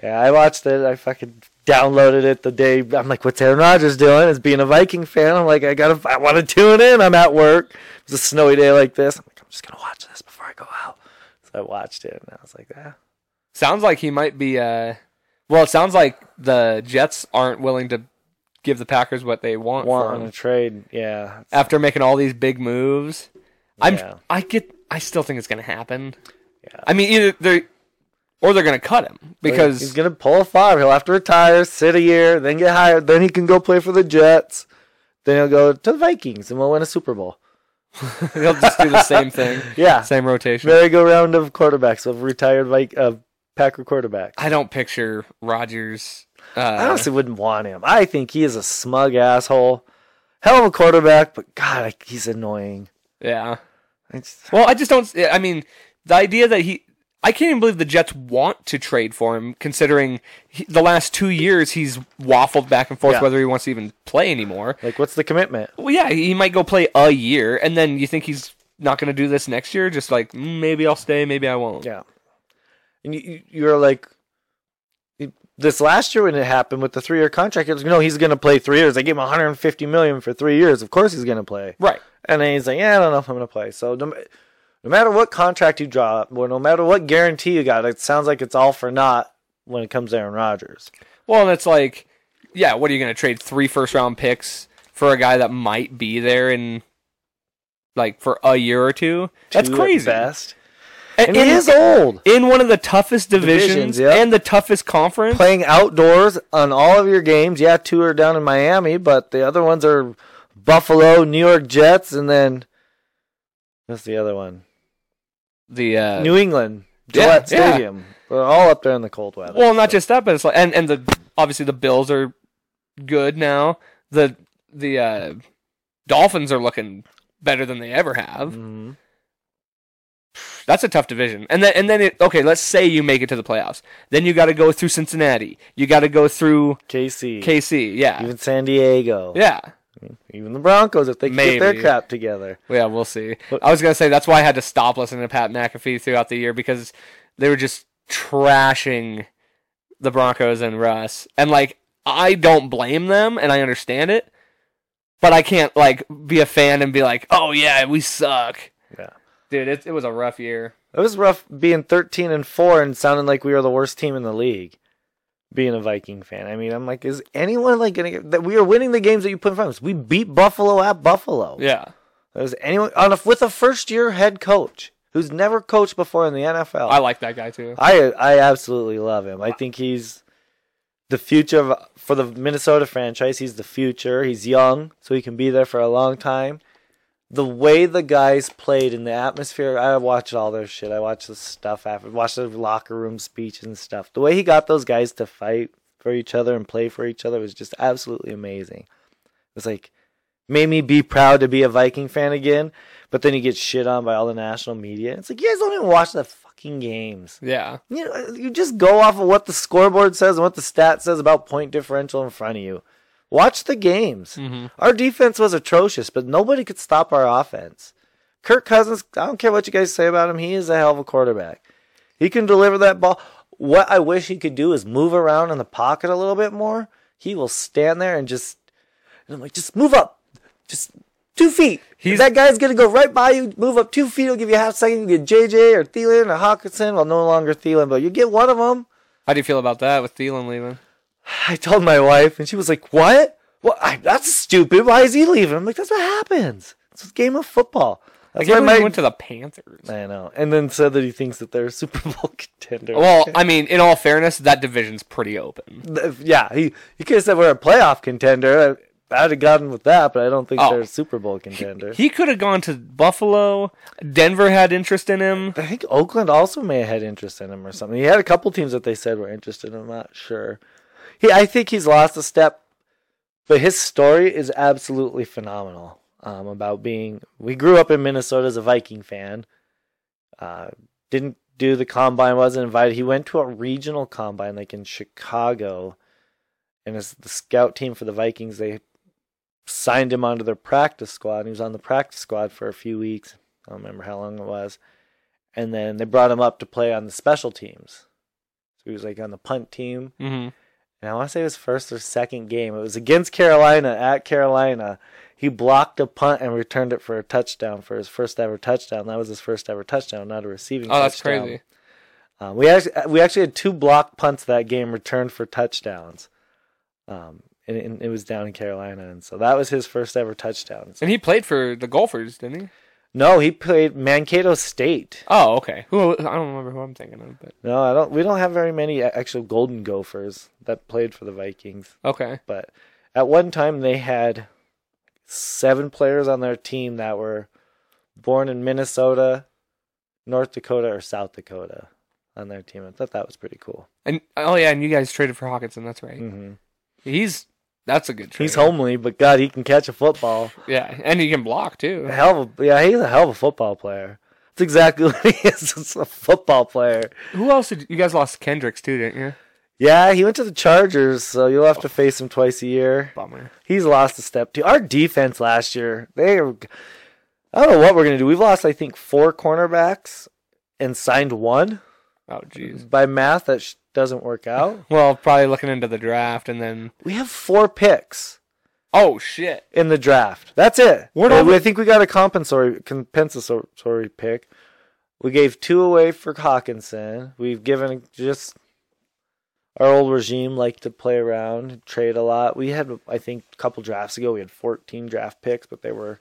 Yeah, I watched it. I fucking downloaded it the day. I'm like, "What's Aaron Rodgers doing?" As being a Viking fan, I'm like, "I gotta, I want to tune in." I'm at work. It's a snowy day like this. I'm like, "I'm just gonna watch this before I go out." So I watched it, and I was like, "Ah, Sounds like he might be uh well it sounds like the Jets aren't willing to give the Packers what they want, want on a trade." Yeah, after making all these big moves. I'm I get I still think it's gonna happen. Yeah. I mean either they're or they're gonna cut him because he's gonna pull a five. He'll have to retire, sit a year, then get hired. Then he can go play for the Jets. Then he'll go to the Vikings, and we'll win a Super Bowl. he'll just do the same thing. Yeah, Same rotation. merry-go-round of quarterbacks of retired Vik- uh, Packer quarterbacks. I don't picture Rodgers uh, I honestly wouldn't want him. I think he is a smug asshole. Hell of a quarterback, but God, he's annoying. Yeah. It's, Well, I just don't I mean the idea that he I can't even believe the Jets want to trade for him, considering he, the last two years he's waffled back and forth Yeah. whether he wants to even play anymore. like, what's the commitment? Well, yeah, he might go play a year, and then you think he's not going to do this next year? Just like mm, maybe I'll stay, maybe I won't. Yeah, and you, you- you're like, this last year when it happened with the three-year contract, it was no, he's going to play three years. They gave him 150 million for three years. Of course, he's going to play. Right. And then he's like, yeah, I don't know if I'm going to play. So no, matter what contract you draw, or no matter what guarantee you got, it sounds like it's all for naught when it comes to Aaron Rodgers. Well, and it's like, yeah, what are you going to trade three first round picks for a guy that might be there in like for a year or two? That's Two crazy. Best. And, he is old. in one of the toughest divisions, Divisions, yeah. and the toughest conference. playing outdoors on all of your games. Yeah, two are down in Miami, but the other ones are Buffalo, New York Jets, and then what's the other one? The uh, New England, Gillette yeah. Stadium. We're all up there in the cold weather. Well, not just that, but it's like, and and the obviously the Bills are good now. The the uh, Dolphins are looking better than they ever have. Mhm. That's a tough division. And then and then it okay, let's say you make it to the playoffs. Then you got to go through Cincinnati. You got to go through KC, KC. Yeah. even San Diego, Yeah. Even the Broncos if they can get their crap together. Yeah, we'll see. I was going to say that's why I had to stop listening to Pat McAfee throughout the year because they were just trashing the Broncos and Russ. And like I don't blame them and I understand it, but I can't like be a fan and be like, "Oh yeah, we suck." Yeah. Dude, it, it was a rough year. It was rough being 13 and 4 and sounding like we were the worst team in the league. Being a Viking fan, I mean, I'm like, is anyone like gonna get that? We are winning the games that you put in front of us. We beat Buffalo at Buffalo. Yeah. There's anyone on a, with a first year head coach who's never coached before in the NFL. I like that guy too. I I absolutely love him. I think he's the future of for the Minnesota franchise. He's the future. He's young, so he can be there for a long time. The way the guys played in the atmosphere, I watched all their shit. I watched the stuff after, watched the locker room speech and stuff. The way he got those guys to fight for each other and play for each other was just absolutely amazing. It was like made me be proud to be a Viking fan again. But then he gets shit on by all the national media. It's like you guys don't even watch the fucking games. Yeah. You know, you just go off of what the scoreboard says and what the stat says about point differential in front of you. Watch the games. Mm-hmm. Our defense was atrocious, but nobody could stop our offense. Kirk Cousins, I don't care what you guys say about him, he is a hell of a quarterback. He can deliver that ball. What I wish he could do is move around in the pocket a little bit more. He will stand there and just, and I'm like, just move up. Just two feet. He's- that guy's going to go right by you, move up two feet, he'll give you a half second. You get JJ or Thielen or Hockenson. Well, no longer Thielen, but you get one of them. How do you feel about that with Thielen leaving? I told my wife, and she was like, "What? What? I, that's stupid. Why is he leaving?" I'm like, "That's what happens. It's a game of football." I That's can't why he my went to the Panthers. I know, and then said that he thinks that they're a Super Bowl contender. Well, I mean, in all fairness, that division's pretty open. Yeah, he he could have said we're a playoff contender. I, I'd have gotten with that, but I don't think Oh. they're a Super Bowl contender. He could have gone to Buffalo. Denver had interest in him. I think Oakland also may have had interest in him or something. He had a couple teams that they said were interested. I'm not sure. He, I think he's lost a step, but his story is absolutely phenomenal. Um, about being, we grew up in Minnesota as a Viking fan. Uh, didn't do the combine, wasn't invited. He went to a regional combine like in Chicago, and as the scout team for the Vikings, they signed him onto their practice squad. He was on the practice squad for a few weeks. I don't remember how long it was and then they brought him up to play on the special teams. So he was like on the punt team, hmm and I want to say it was first or second game. It was against Carolina at Carolina. He blocked a punt and returned it for a touchdown for his first ever touchdown. That was his first ever touchdown, not a receiving. Oh, that's touchdown. crazy. Um, we actually we actually had two blocked punts that game returned for touchdowns. Um, and, and it was down in Carolina, and so that was his first ever touchdown. And he played for the Gophers, didn't he? No, he played Mankato State. Oh, okay. Who I don't remember who I'm thinking of, but No, I don't. We don't have very many actual Golden Gophers that played for the Vikings. okay. But at one time, they had seven players on their team that were born in Minnesota, North Dakota, or South Dakota on their team. I thought that was pretty cool. And oh yeah, and you guys traded for Hockenson. That's right. hmm He's that's a good trade. He's homely, but God, he can catch a football. Yeah, and he can block too. A hell of a, yeah, he's a hell of a football player. That's exactly what he is. It's a football player. Who else did you guys lost Kendricks too, didn't you? Yeah, he went to the Chargers, so you'll have to face him twice a year. Bummer. He's lost a step too. Our defense last year, they were, I don't know what we're gonna do. We've lost, I think, four cornerbacks and signed one. Oh jeez. By math, that sh- doesn't work out. Well, probably looking into the draft and then We have four picks oh shit. in the draft. That's it. Uh, all the- I think we got a compensatory compensatory pick. We gave two away for Hockenson. We've given just our old regime liked to play around, trade a lot. We had, I think, a couple drafts ago, we had 14 draft picks, but they were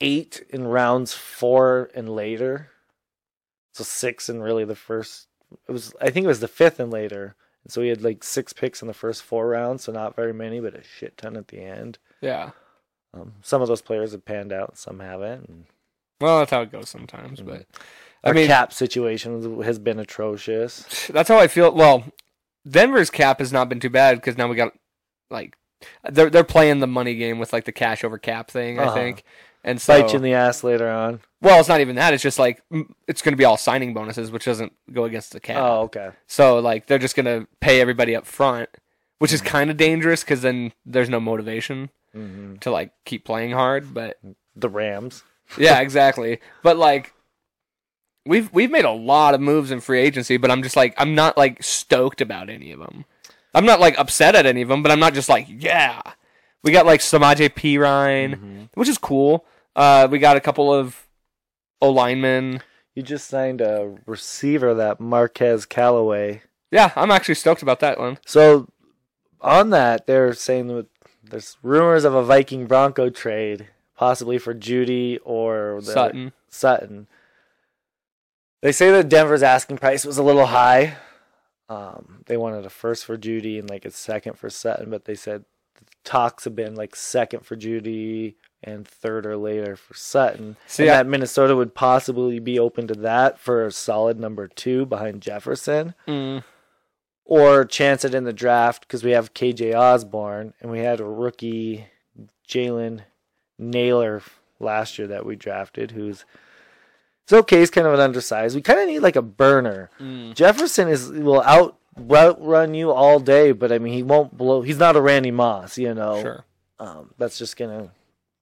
eight in rounds four and later. So six in really the first. It was, I think, it was the fifth and later. And so we had like six picks in the first four rounds, so not very many, but a shit ton at the end. Yeah. Um, some of those players have panned out, some haven't. And Well, that's how it goes sometimes, but I our mean cap situation has been atrocious. that's how I feel. Well, Denver's cap has not been too bad because now we got like they're they're playing the money game with like the cash over cap thing. I Uh-huh. think, and so Bite you in the ass later on. Well, it's not even that. It's just like it's going to be all signing bonuses, which doesn't go against the cap. Oh, okay. So like they're just going to pay everybody up front, which is kind of dangerous because then there's no motivation hmm to like keep playing hard. But The Rams. yeah, exactly. But like we've we've made a lot of moves in free agency, but I'm just like I'm not like stoked about any of them. I'm not like upset at any of them, but I'm not just like yeah. We got like Samaje Perine, Mhm. which is cool. Uh, we got a couple of O lineman. You just signed a receiver, that Marquez Callaway. Yeah, I'm actually stoked about that one. So on that, they're saying that there's rumors of a Viking Bronco trade, possibly for Jeudy or the, Sutton. Sutton. They say that Denver's asking price was a little high. um, they wanted a first for Jeudy and like a second for Sutton, but they said talks have been like second for Jeudy and third or later for Sutton. See, and I- that Minnesota would possibly be open to that for a solid number two behind Jefferson, Mm. or chance it in the draft because we have KJ Osborn and we had a rookie Jalen Nailor last year that we drafted, who's it's okay. He's kind of an undersized. We kind of need like a burner. Mm. Jefferson is will out outrun you all day, but I mean he won't blow. He's not a Randy Moss, you know. Sure. Um, that's just gonna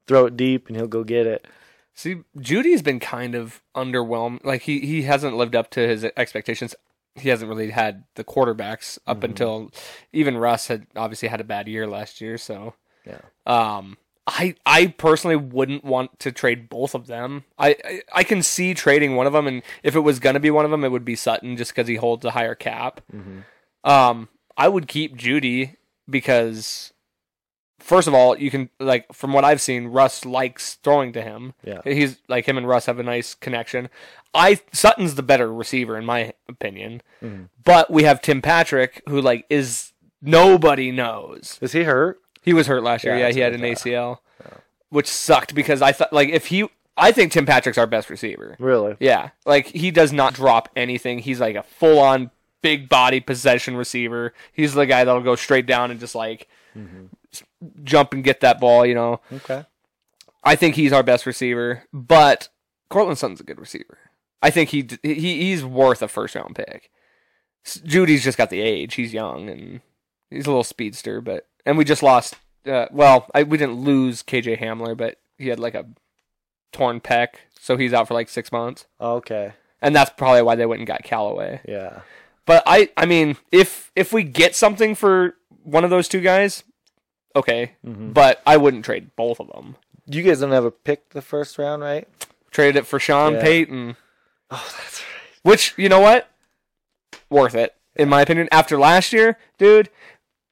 throw it deep and he'll go get it. See, Jeudy's been kind of underwhelmed. Like he he hasn't lived up to his expectations. He hasn't really had the quarterbacks up Mm-hmm. until even Russ had obviously had a bad year last year. So, Yeah. um, I I personally wouldn't want to trade both of them. I I, I can see trading one of them, and if it was gonna be one of them, it would be Sutton just because he holds a higher cap. Mm-hmm. Um, I would keep Jeudy because, first of all, you can like from what I've seen, Russ likes throwing to him. Yeah. He's like him and Russ have a nice connection. I Sutton's the better receiver in my opinion, Mhm. but we have Tim Patrick who like is nobody knows. Is he hurt? He was hurt last year. Yeah, Yeah, he had an. ACL, which sucked because I thought like if he, I think Tim Patrick's our best receiver. Really? Yeah, like he does not drop anything. He's like a full on big body possession receiver. He's the guy that'll go straight down and just like s- jump and get that ball. You know, Okay. I think he's our best receiver, but Courtland Sutton's a good receiver. I think he he he's worth a first round pick. Jeudy's just got the age. He's young and he's a little speedster, but and we just lost. Uh, well, I, we didn't lose KJ Hamler, but he had like a torn pec, so he's out for like six months, Okay. and that's probably why they went and got Callaway. Yeah. But I, I mean, if if we get something for one of those two guys, okay. Mhm. But I wouldn't trade both of them. You guys don't ever pick the first round, right? Traded it for Sean Yeah. Payton, Oh, that's right. which you know what, worth it in my opinion. After last year, dude,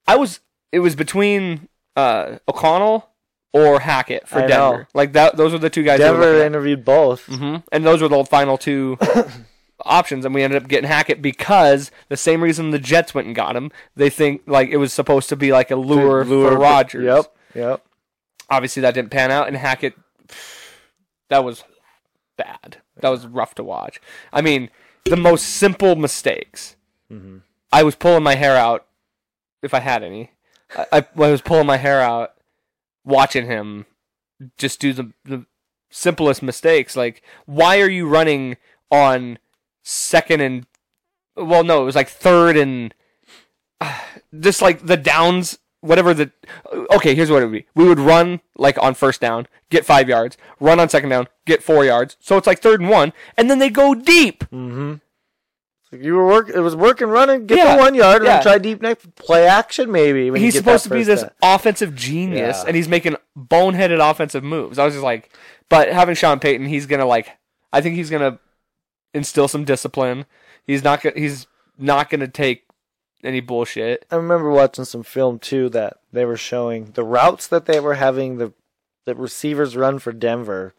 I was it was between uh, O'Connell or Hackett for I Denver. know. Like that, those were the two guys. Denver interviewed both. hmm And those were the final two options, and we ended up getting Hackett because the same reason the Jets went and got him. They think like it was supposed to be like a lure, Lure- for Rodgers. Yep. Yep. Obviously, that didn't pan out, and Hackett, that was bad. That was rough to watch. I mean, the most simple mistakes. Mhm. I was pulling my hair out, if I had any. I, I, was pulling my hair out, watching him just do the the simplest mistakes. Like, why are you running on second and well, no, it was like third and just like the downs, whatever the. Okay, here's what it would be: we would run like on first down, get five yards, run on second down, get four yards. So it's like third and one, and then they go deep. Mm-hmm. You were work. It was working, running, get Yeah, the one yard, and yeah. then try deep next play action maybe. when he's supposed to be this down. offensive genius, Yeah. and he's making boneheaded offensive moves. I was just like, but having Sean Payton, he's gonna like, I think he's gonna instill some discipline. He's not gonna, he's not gonna take any bullshit. I remember watching some film too that they were showing the routes that they were having the the receivers run for Denver.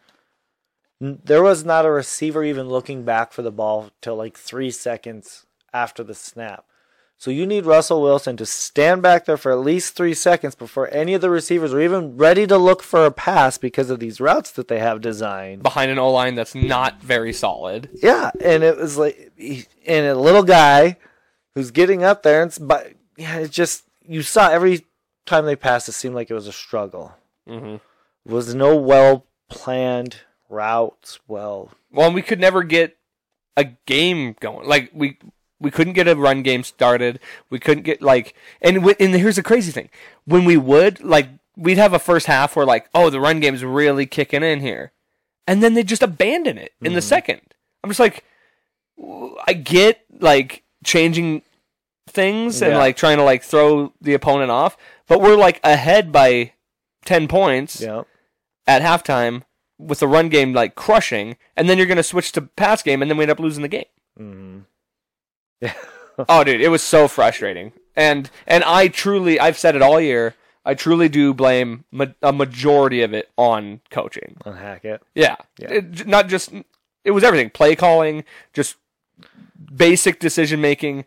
There was not a receiver even looking back for the ball till like three seconds after the snap. So you need Russell Wilson to stand back there for at least three seconds before any of the receivers are even ready to look for a pass because of these routes that they have designed. Behind an O line that's not very solid. Yeah, and it was like, and a little guy who's getting up there, and it's, but yeah, it just you saw every time they passed, it seemed like it was a struggle. Mm-hmm. was no well planned routes. Well, Well, we could never get a game going. Like we we couldn't get a run game started. We couldn't get like and w- and here's the crazy thing: when we would like we'd have a first half where like oh the run game's really kicking in here, and then they just abandon it in the mm-hmm. second. I'm just like I get like changing things and like trying to like throw the opponent off, but we're like ahead by ten points yeah, at halftime with the run game like crushing, and then you're gonna switch to pass game, and then we end up losing the game. hmm yeah, Oh, dude, it was so frustrating. And and I truly, I've said it all year. I truly do blame ma- a majority of it on coaching. on Hackett. Yeah, Yeah. It- not just it was everything: play calling, just basic decision making.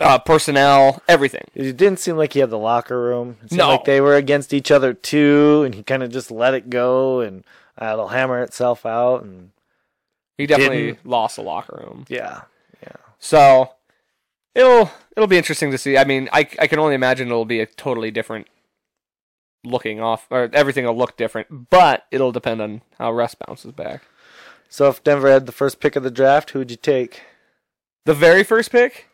Uh, personnel, everything. It didn't seem like he had the locker room. It seemed No. like they were against each other too, and he kind of just let it go, and uh, it'll hammer itself out. And He definitely Didn't- lost the locker room. yeah, So it'll it'll be interesting to see. I mean, I I can only imagine it'll be a totally different looking off, or everything will look different. But it'll depend on how Russ bounces back. So if Denver had the first pick of the draft, who would you take? The very first pick.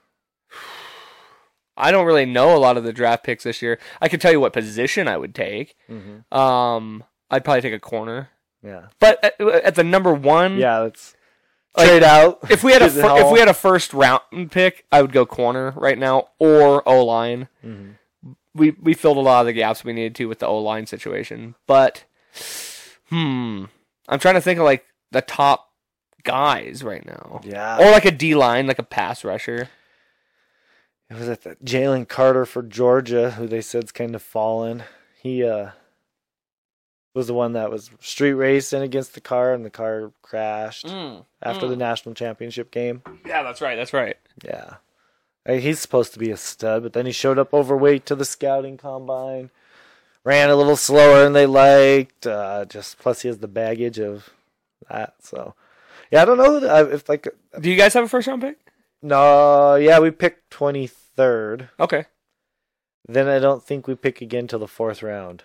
I don't really know a lot of the draft picks this year. I can tell you what position I would take. Mm-hmm. Um, I'd probably take a corner, Yeah, but at, at the number one, yeah. Let's Like, trade out. If we had a fir- if we had a first round pick, I would go corner right now or O line. Mhm. We we filled a lot of the gaps we needed to with the O line situation, but hmm, I'm trying to think of like the top guys right now, yeah, or like a D line, like a pass rusher. It was at the Jalen Carter for Georgia, who they said's kind of fallen. He uh was the one that was street racing against the car, and the car crashed after the national championship game. Yeah, that's right. That's right. Yeah. He's supposed to be a stud, but then he showed up overweight to the scouting combine. Ran a little slower than they liked. Uh, just plus he has the baggage of that. So, yeah, I don't know if like Do you guys have a first round pick? No, yeah, we picked twenty third. Okay. Then I don't think we pick again till the fourth round.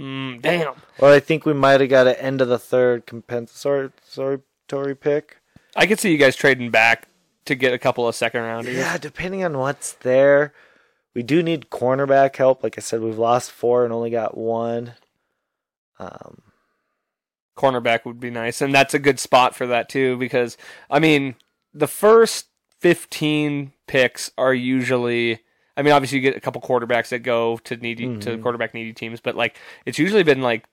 Mm, damn. Or I think we might have got an end of the third compensatory pick. I could see you guys trading back to get a couple of second rounders. Yeah, depending on what's there. We do need cornerback help. Like I said, we've lost four and only got one. Um, cornerback would be nice, and that's a good spot for that too. Because I mean, the first fifteen picks are usually. I mean, obviously you get a couple quarterbacks that go to needy to Mhm. quarterback needy teams, but like it's usually been like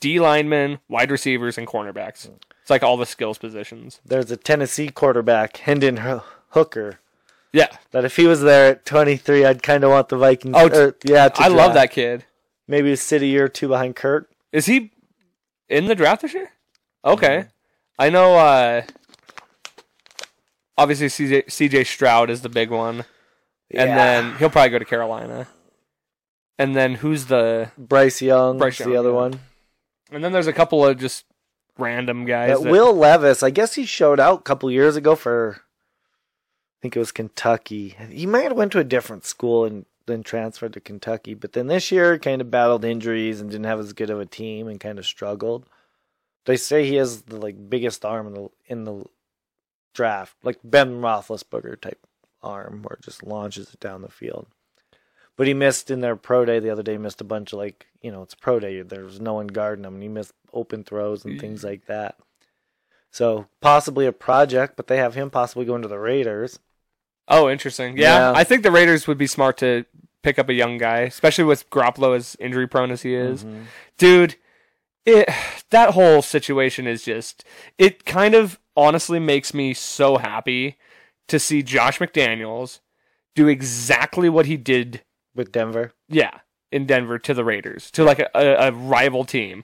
D linemen, wide receivers, and cornerbacks. It's like all the skills positions. there's a Tennessee quarterback, Hendon Hooker, Yeah, that if he was there at 23, I'd kind of want the Vikings. Oh, or, yeah, to I love that kid. Maybe a city year or two behind Kurt. Is he in the draft this year? Okay. I know uh obviously CJ, CJ Stroud is the big one. And Yeah. then he'll probably go to Carolina. And then who's the Bryce Young, Bryce Young, the other yeah. one. And then there's a couple of just random guys. That- Will Levis, I guess he showed out a couple years ago for, I think it was Kentucky. He might have went to a different school and then transferred to Kentucky, but then this year kind of battled injuries and didn't have as good of a team and kind of struggled. They say he has the like biggest arm in the in the draft, like Ben Roethlisberger type arm, where it just launches it down the field. But he missed in their pro day the other day. Missed a bunch of like you know it's pro day. There was no one guarding him, and he missed open throws and things like that. So possibly a project, but they have him possibly going to the Raiders. oh, interesting. Yeah, Yeah. I think the Raiders would be smart to pick up a young guy, especially with Garoppolo as injury prone as he is. Mhm. dude it that whole situation is just it kind of honestly makes me so happy to see Josh McDaniels do exactly what he did with Denver. yeah in Denver to the Raiders to like a, a, a rival team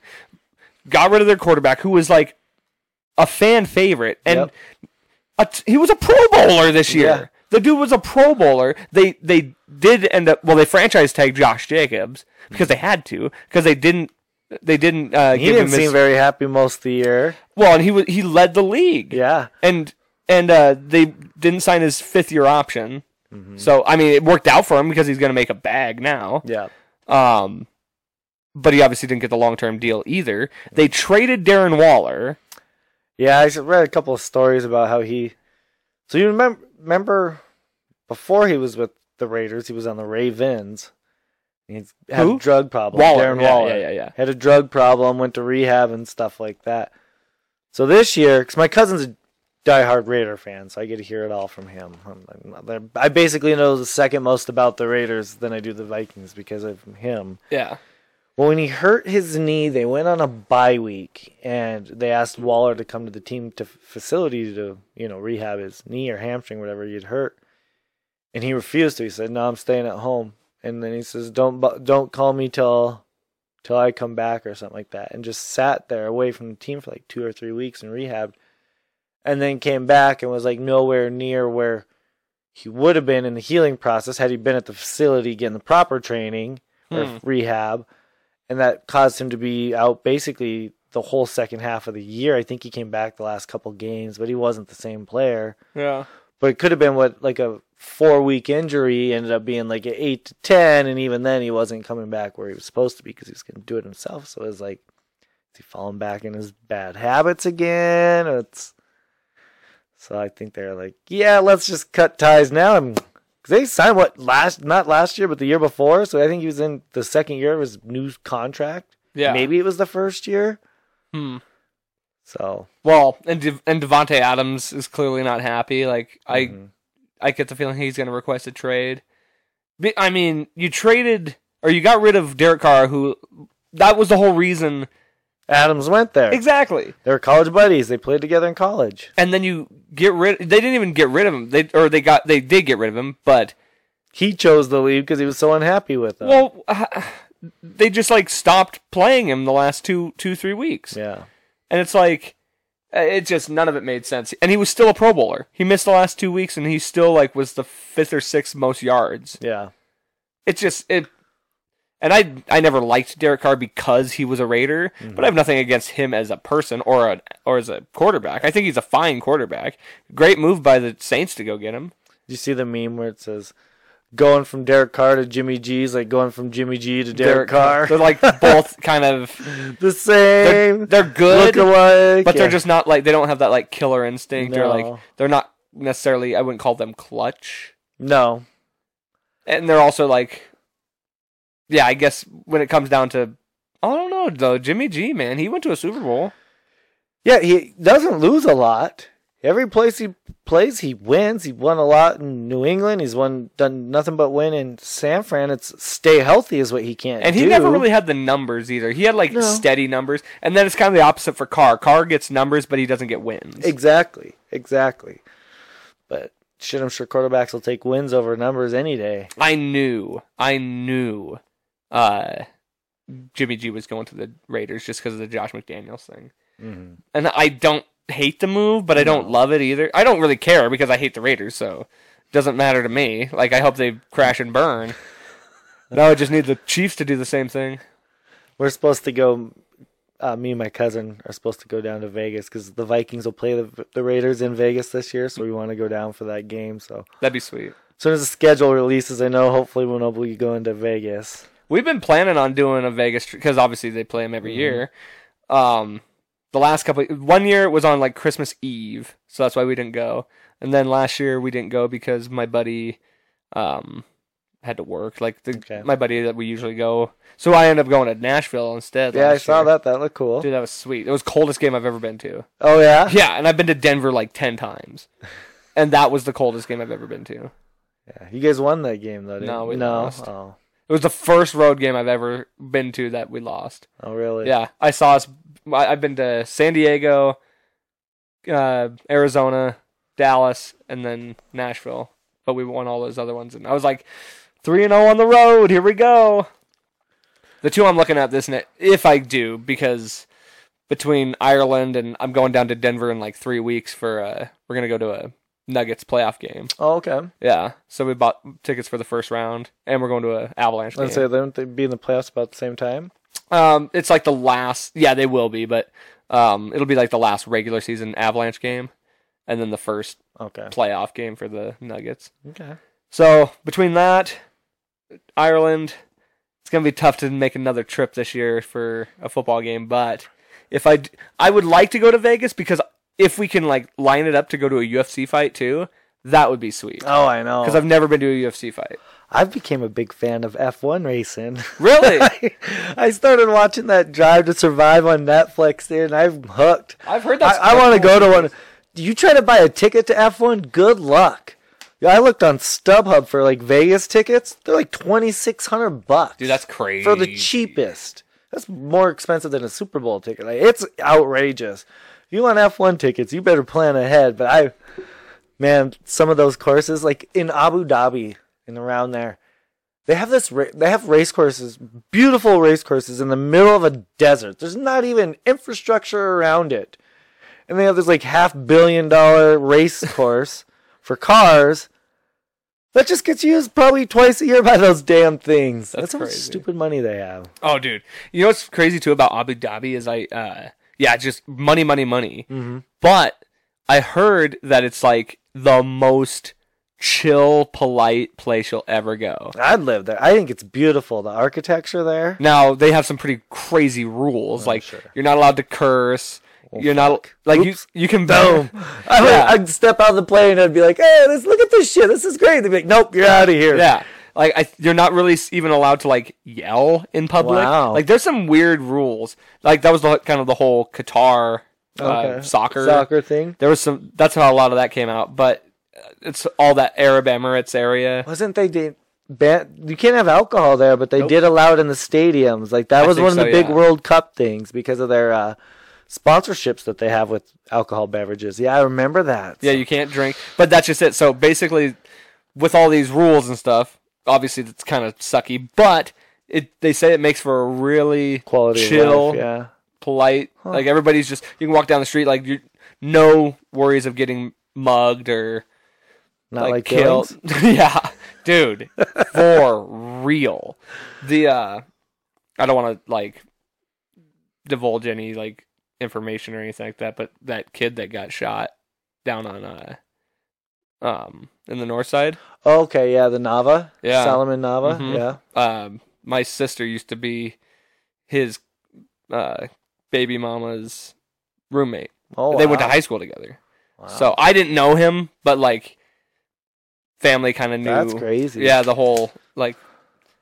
got rid of their quarterback who was like a fan favorite and Yep. a t- he was a pro bowler this year Yeah. the dude was a pro bowler they they did end up well they franchise tagged Josh Jacobs because they had to because they didn't they didn't uh, He give didn't him seem his very happy most of the year. well and he was he led the league Yeah. and and uh, they didn't sign his fifth year option Mm-hmm. so I mean it worked out for him because he's going to make a bag now Yeah. um, but he obviously didn't get the long term deal either. They traded Darren Waller. Yeah, I read a couple of stories about how he. So you remember remember before he was with the Raiders, he was on the Ravens. He had Who? a drug problem. Waller, Darren yeah, Waller. yeah, yeah, yeah. Had a drug problem, went to rehab and stuff like that. So this year, because my cousin's a diehard Raider fan, so I get to hear it all from him. I'm- I basically know the second most about the Raiders than I do the Vikings because of him. Yeah. Well, when he hurt his knee, they went on a bye week, and they asked Waller to come to the team to facility to, you know, rehab his knee or hamstring, whatever he'd hurt, and he refused to. He said, "No, I'm staying at home." And then he says, "Don't don't call me till till I come back or something like that," and just sat there away from the team for like two or three weeks and rehabbed, and then came back and was like nowhere near where he would have been in the healing process had he been at the facility getting the proper training or Hmm. rehab, and that caused him to be out basically the whole second half of the year. I think he came back the last couple games, but he wasn't the same player. Yeah. But it could have been what like a four week injury ended up being like an eight to ten, and even then he wasn't coming back where he was supposed to be because he was going to do it himself. So it was like, is he falling back in his bad habits again? It's so I think they're like, yeah, let's just cut ties now. And 'cause they signed what last not last year, but the year before. So I think he was in the second year of his new contract. Yeah. maybe it was the first year. Hmm. So Well, and De- and Davante Adams is clearly not happy. Like I mhm. I get the feeling he's going to request a trade. I mean, you traded or you got rid of Derek Carr, who that was the whole reason. Adams went there. Exactly. They were college buddies. They played together in college. And then you get rid. They didn't even get rid of him. They or they got they did get rid of him, but He chose to leave because he was so unhappy with them. well, uh, they just like stopped playing him the last two two three weeks. yeah. And it's like, uh, it just none of it made sense. And he was still a Pro Bowler. He missed the last two weeks, and he still like was the fifth or sixth most yards. Yeah. It just it. And I I never liked Derek Carr because he was a Raider, but I have nothing against him as a person or a or as a quarterback. I think he's a fine quarterback. Great move by the Saints to go get him. Did you see the meme where it says, going from Derek Carr to Jimmy G is like going from Jimmy G to Derek, Carr? They're like both kind of the they're, same. they're good, Look alike. but they're just not like they don't have that like killer instinct or like No. they're not necessarily I wouldn't call them clutch. No. and they're also like, yeah, I guess when it comes down to, I don't know though. Jimmy G, man, he went to a Super Bowl. Yeah, he doesn't lose a lot. Every place he plays, he wins. He won a lot in New England. He's won done nothing but win in San Fran. It's stay healthy is what he can't And he do. never really had the numbers either. He had like No. steady numbers, and then it's kind of the opposite for Carr. Carr gets numbers, but he doesn't get wins. Exactly. Exactly. But shit, I'm sure quarterbacks will take wins over numbers any day. I knew, I knew, uh, Jimmy G was going to the Raiders just because of the Josh McDaniels thing. Mm-hmm. And I don't hate the move, but I don't No. love it either. I don't really care because I hate the Raiders, so it doesn't matter to me. Like I hope they crash and burn. now I just need the Chiefs to do the same thing. We're supposed to go. Uh, me and my cousin are supposed to go down to Vegas because the Vikings will play the, the Raiders in Vegas this year, so we want to go down for that game. So That'd be sweet. as soon as the schedule releases, I know hopefully we'll be going to Vegas. We've been planning on doing a Vegas because obviously they play them every Mm-hmm. year. Um, the last couple, one year it was on like Christmas Eve, so that's why we didn't go. And then last year we didn't go because my buddy, um, had to work. Like the Okay. my buddy that we usually go, so I ended up going to Nashville instead. Yeah, I last saw year. that. That looked cool. Dude, that was sweet. It was coldest game I've ever been to. Oh yeah. Yeah, and I've been to Denver like ten times, and that was the coldest game I've ever been to. Yeah. You guys won that game though. Didn't No, you? we no. lost. Oh. It was the first road game I've ever been to that we lost. Oh really? Yeah, I saw us. I- I've been to San Diego, uh, Arizona, Dallas, and then Nashville. But we won all those other ones, and I was like, three and zero on the road. Here we go. The two I'm looking at this net, if I do, because between Ireland and I'm going down to Denver in like three weeks for uh, we're gonna go to a Nuggets playoff game. Oh okay. Yeah, so we bought tickets for the first round, and we're going to a Avalanche game. Let's say they they be in the playoffs about the same time. Um, it's like the last. Yeah, they will be, but um, it'll be like the last regular season Avalanche game, and then the first Okay. playoff game for the Nuggets. Okay. So between that, Ireland, it's gonna be tough to make another trip this year for a football game. But if I, d- I would like to go to Vegas because if we can like line it up to go to a UFC fight too, that would be sweet. Oh, I know. Because I've never been to a UFC fight. I've became a big fan of F1 racing. Really? I started watching that Drive to Survive on Netflix, dude, and I'm hooked. I've heard I. I want to go to one. Do you try to buy a ticket to F1? Good luck. I looked on StubHub for like Vegas tickets. They're like twenty six hundred bucks. Dude, that's crazy. for the cheapest. That's more expensive than a Super Bowl ticket. Like, it's outrageous. If you want F1 tickets, you better plan ahead. But I, man, some of those courses, like in Abu Dhabi and around there, they have this. They have race courses, beautiful race courses in the middle of a desert. There's not even infrastructure around it, and they have this like half billion dollar race course for cars. That just gets used probably twice a year by those damn things. That's That's, how much stupid money they have. Oh, dude. You know what's crazy too about Abu Dhabi is I, uh, yeah, just money, money, money. Mm-hmm. But I heard that it's like the most chill, polite place you'll ever go. I'd live there. I think it's beautiful. The architecture there. Now they have some pretty crazy rules. like sure. you're not allowed to curse. You're not fuck. like Oops. you. You can Boom. I would, Yeah. I'd step out of the plane and I'd be like, "Hey, let's look at this shit. This is great." They'd be like, "Nope, you're out of here." Yeah. Like I, you're not really even allowed to like yell in public. Wow. Like there's some weird rules. Like that was the kind of the whole Qatar uh, Okay. soccer. soccer thing. There was some. That's how a lot of that came out. But it's all that Arab Emirates area. Wasn't they did ban? You can't have alcohol there, but they Nope. did allow it in the stadiums. Like that I was one of the so, big yeah. World Cup things because of their uh, sponsorships that they have with alcohol beverages. Yeah, I remember that. Yeah, you can't drink. But that's just it. So basically, with all these rules and stuff, obviously that's kind of sucky. But it they say it makes for a really quality chill, life, Yeah. polite. Like everybody's just you can walk down the street like you no worries of getting mugged or Not like, like, killed. killed. yeah, dude, for real. The uh, I don't want to like divulge any like information or anything like that, but that kid that got shot down on uh, um, in the north side. Okay, yeah, the Nava. Yeah. Solomon Nava. Mhm. Yeah. Um, my sister used to be his uh baby mama's roommate. Oh, they went to high school together. Wow. So I didn't know him, but like family kind of knew. That's crazy. Yeah, the whole like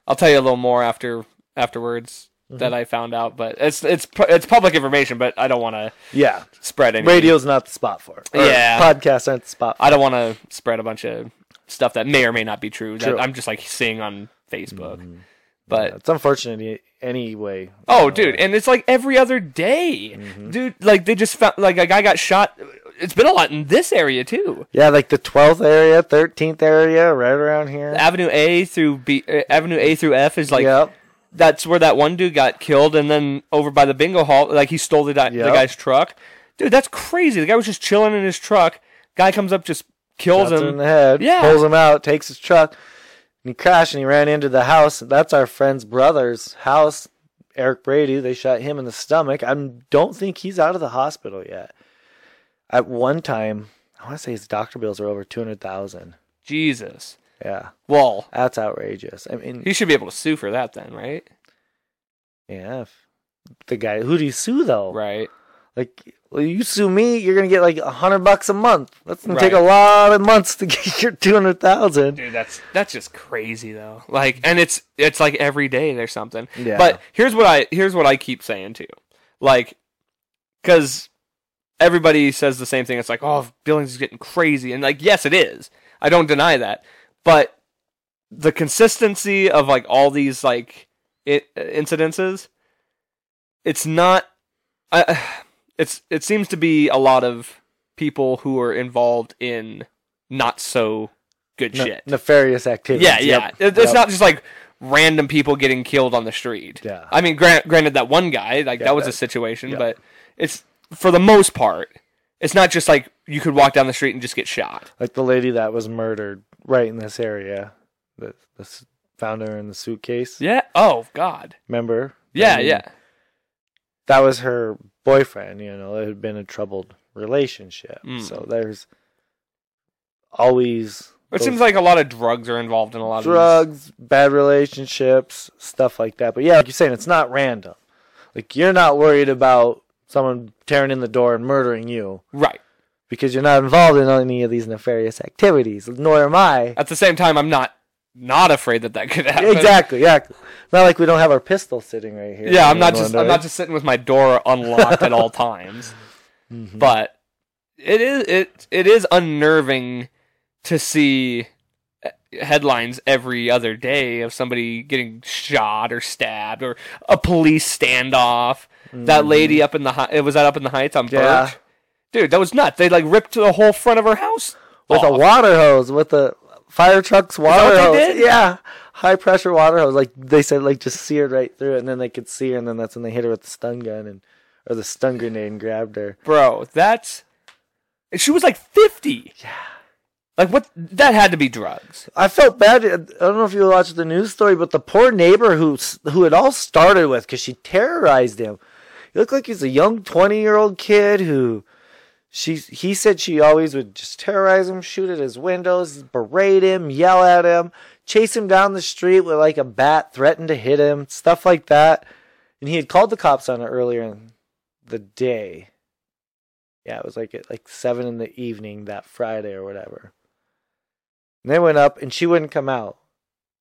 I'll tell you a little more after afterwards Mm-hmm. that I found out, but it's it's it's public information, but I don't want to Yeah. spread any Radio's not the spot for it. Yeah. Podcasts aren't the spot. For I don't want to spread a bunch of stuff that may or may not be true. That I'm just like seeing on Facebook. it. But It's unfortunate anyway. Oh, dude, and it's like every other day, Mm-hmm. dude. Like they just found like a guy got shot. It's been a lot in this area too. Yeah, like the 12th area, 13th area, right around here. Avenue A through B, uh, Avenue A through F is like yep. That's where that one dude got killed, and then over by the bingo hall, like he stole the, di- the guy's truck. Dude, that's crazy. The guy was just chilling in his truck. Guy comes up, just kills Shots him in the head. Yeah. Pulls him out, takes his truck, and he crashed and he ran into the house. That's our friend's brother's house, Eric Brady. They shot him in the stomach. I don't think he's out of the hospital yet. At one time, I want to say his doctor bills are over 200000 Jesus. Yeah. Well, That's outrageous. I mean, he should be able to sue for that then, right? yeah. The guy, who do you sue though? Right. Like, well, you sue me, you're gonna get like a hundred bucks a month. That's gonna take a lot of months to get your two hundred thousand. Dude, that's that's just crazy though. Like, and it's it's like every day there's something. Yeah. But here's what I here's what I keep saying too, like, because everybody says the same thing. It's like, oh, Billings is getting crazy, and like, yes, it is. I don't deny that, but the consistency of like all these like i incidences, it's not. I it's it seems to be a lot of people who are involved in not so good Ne- shit. nefarious activities. Yeah, yeah. Yep. It- It's Yep. not just like random people getting killed on the street. Yeah. I mean, grant, granted that one guy, like Yeah, that was a situation, yeah. but it's for the most part, it's not just like you could walk down the street and just get shot. like the lady that was murdered right in this area. The the found her in the suitcase. Yeah. Oh God. Remember? Yeah. I mean, yeah. That was her boyfriend. You know, it had been a troubled relationship. Mm. So there's always It seems like a lot of drugs are involved in a lot of drugs, bad relationships, stuff like that. But yeah, like you're saying, it's not random. Like you're not worried about someone tearing in the door and murdering you Right. Because you're not involved in any of these nefarious activities. Nor am I. At the same time, I'm not not afraid that that could happen. Exactly. Yeah. Not like we don't have our pistol sitting right here. Yeah, I'm not just I'm not just sitting with my door unlocked at all times. Mhm. But it is it it is unnerving to see uh, headlines every other day of somebody getting shot or stabbed or a police standoff. That lady up in the it was that up in the heights on Mm-hmm. Yeah. Birch. Dude, that was nuts. They like ripped the whole front of her house with a water hose, with the fire truck's water hose. did? Yeah, high pressure water hose. Like they said, like just seared right through it, and then they could see her, and then that's when they hit her with the stun gun and or the stun grenade and grabbed her. Bro, that's she was like 50. Yeah. Like what? That had to be drugs. I felt bad. I don't know if you watched the news story, but the poor neighbor who who it all started with because she terrorized him. He looked like he's a young twenty year old kid who she he said she always would just terrorize him, shoot at his windows, berate him, yell at him, chase him down the street with like a bat, threaten to hit him, stuff like that. And he had called the cops on her earlier in the day. Yeah, it was like at like seven in the evening that Friday or whatever. And they went up and she wouldn't come out.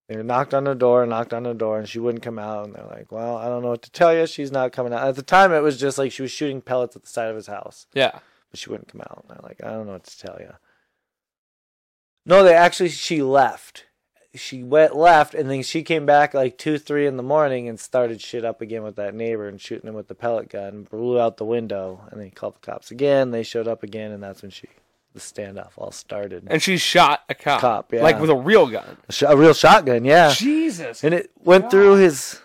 They knocked on the door, and knocked on the door, and she wouldn't come out. And they're like, "Well, I don't know what to tell you. She's not coming out." At the time, it was just like she was shooting pellets at the side of his house, Yeah. But she wouldn't come out. And they're like, "I don't know what to tell you." No, they actually she left. She went left, and then she came back like two, three in the morning and started shit up again with that neighbor and shooting him with the pellet gun. Blew out the window, and then he called the cops again. They showed up again, and that's when she the standoff all started. And she shot a cop. Cop, yeah. Like with a real gun. A sh- a real shotgun, yeah. Jesus. and it went through his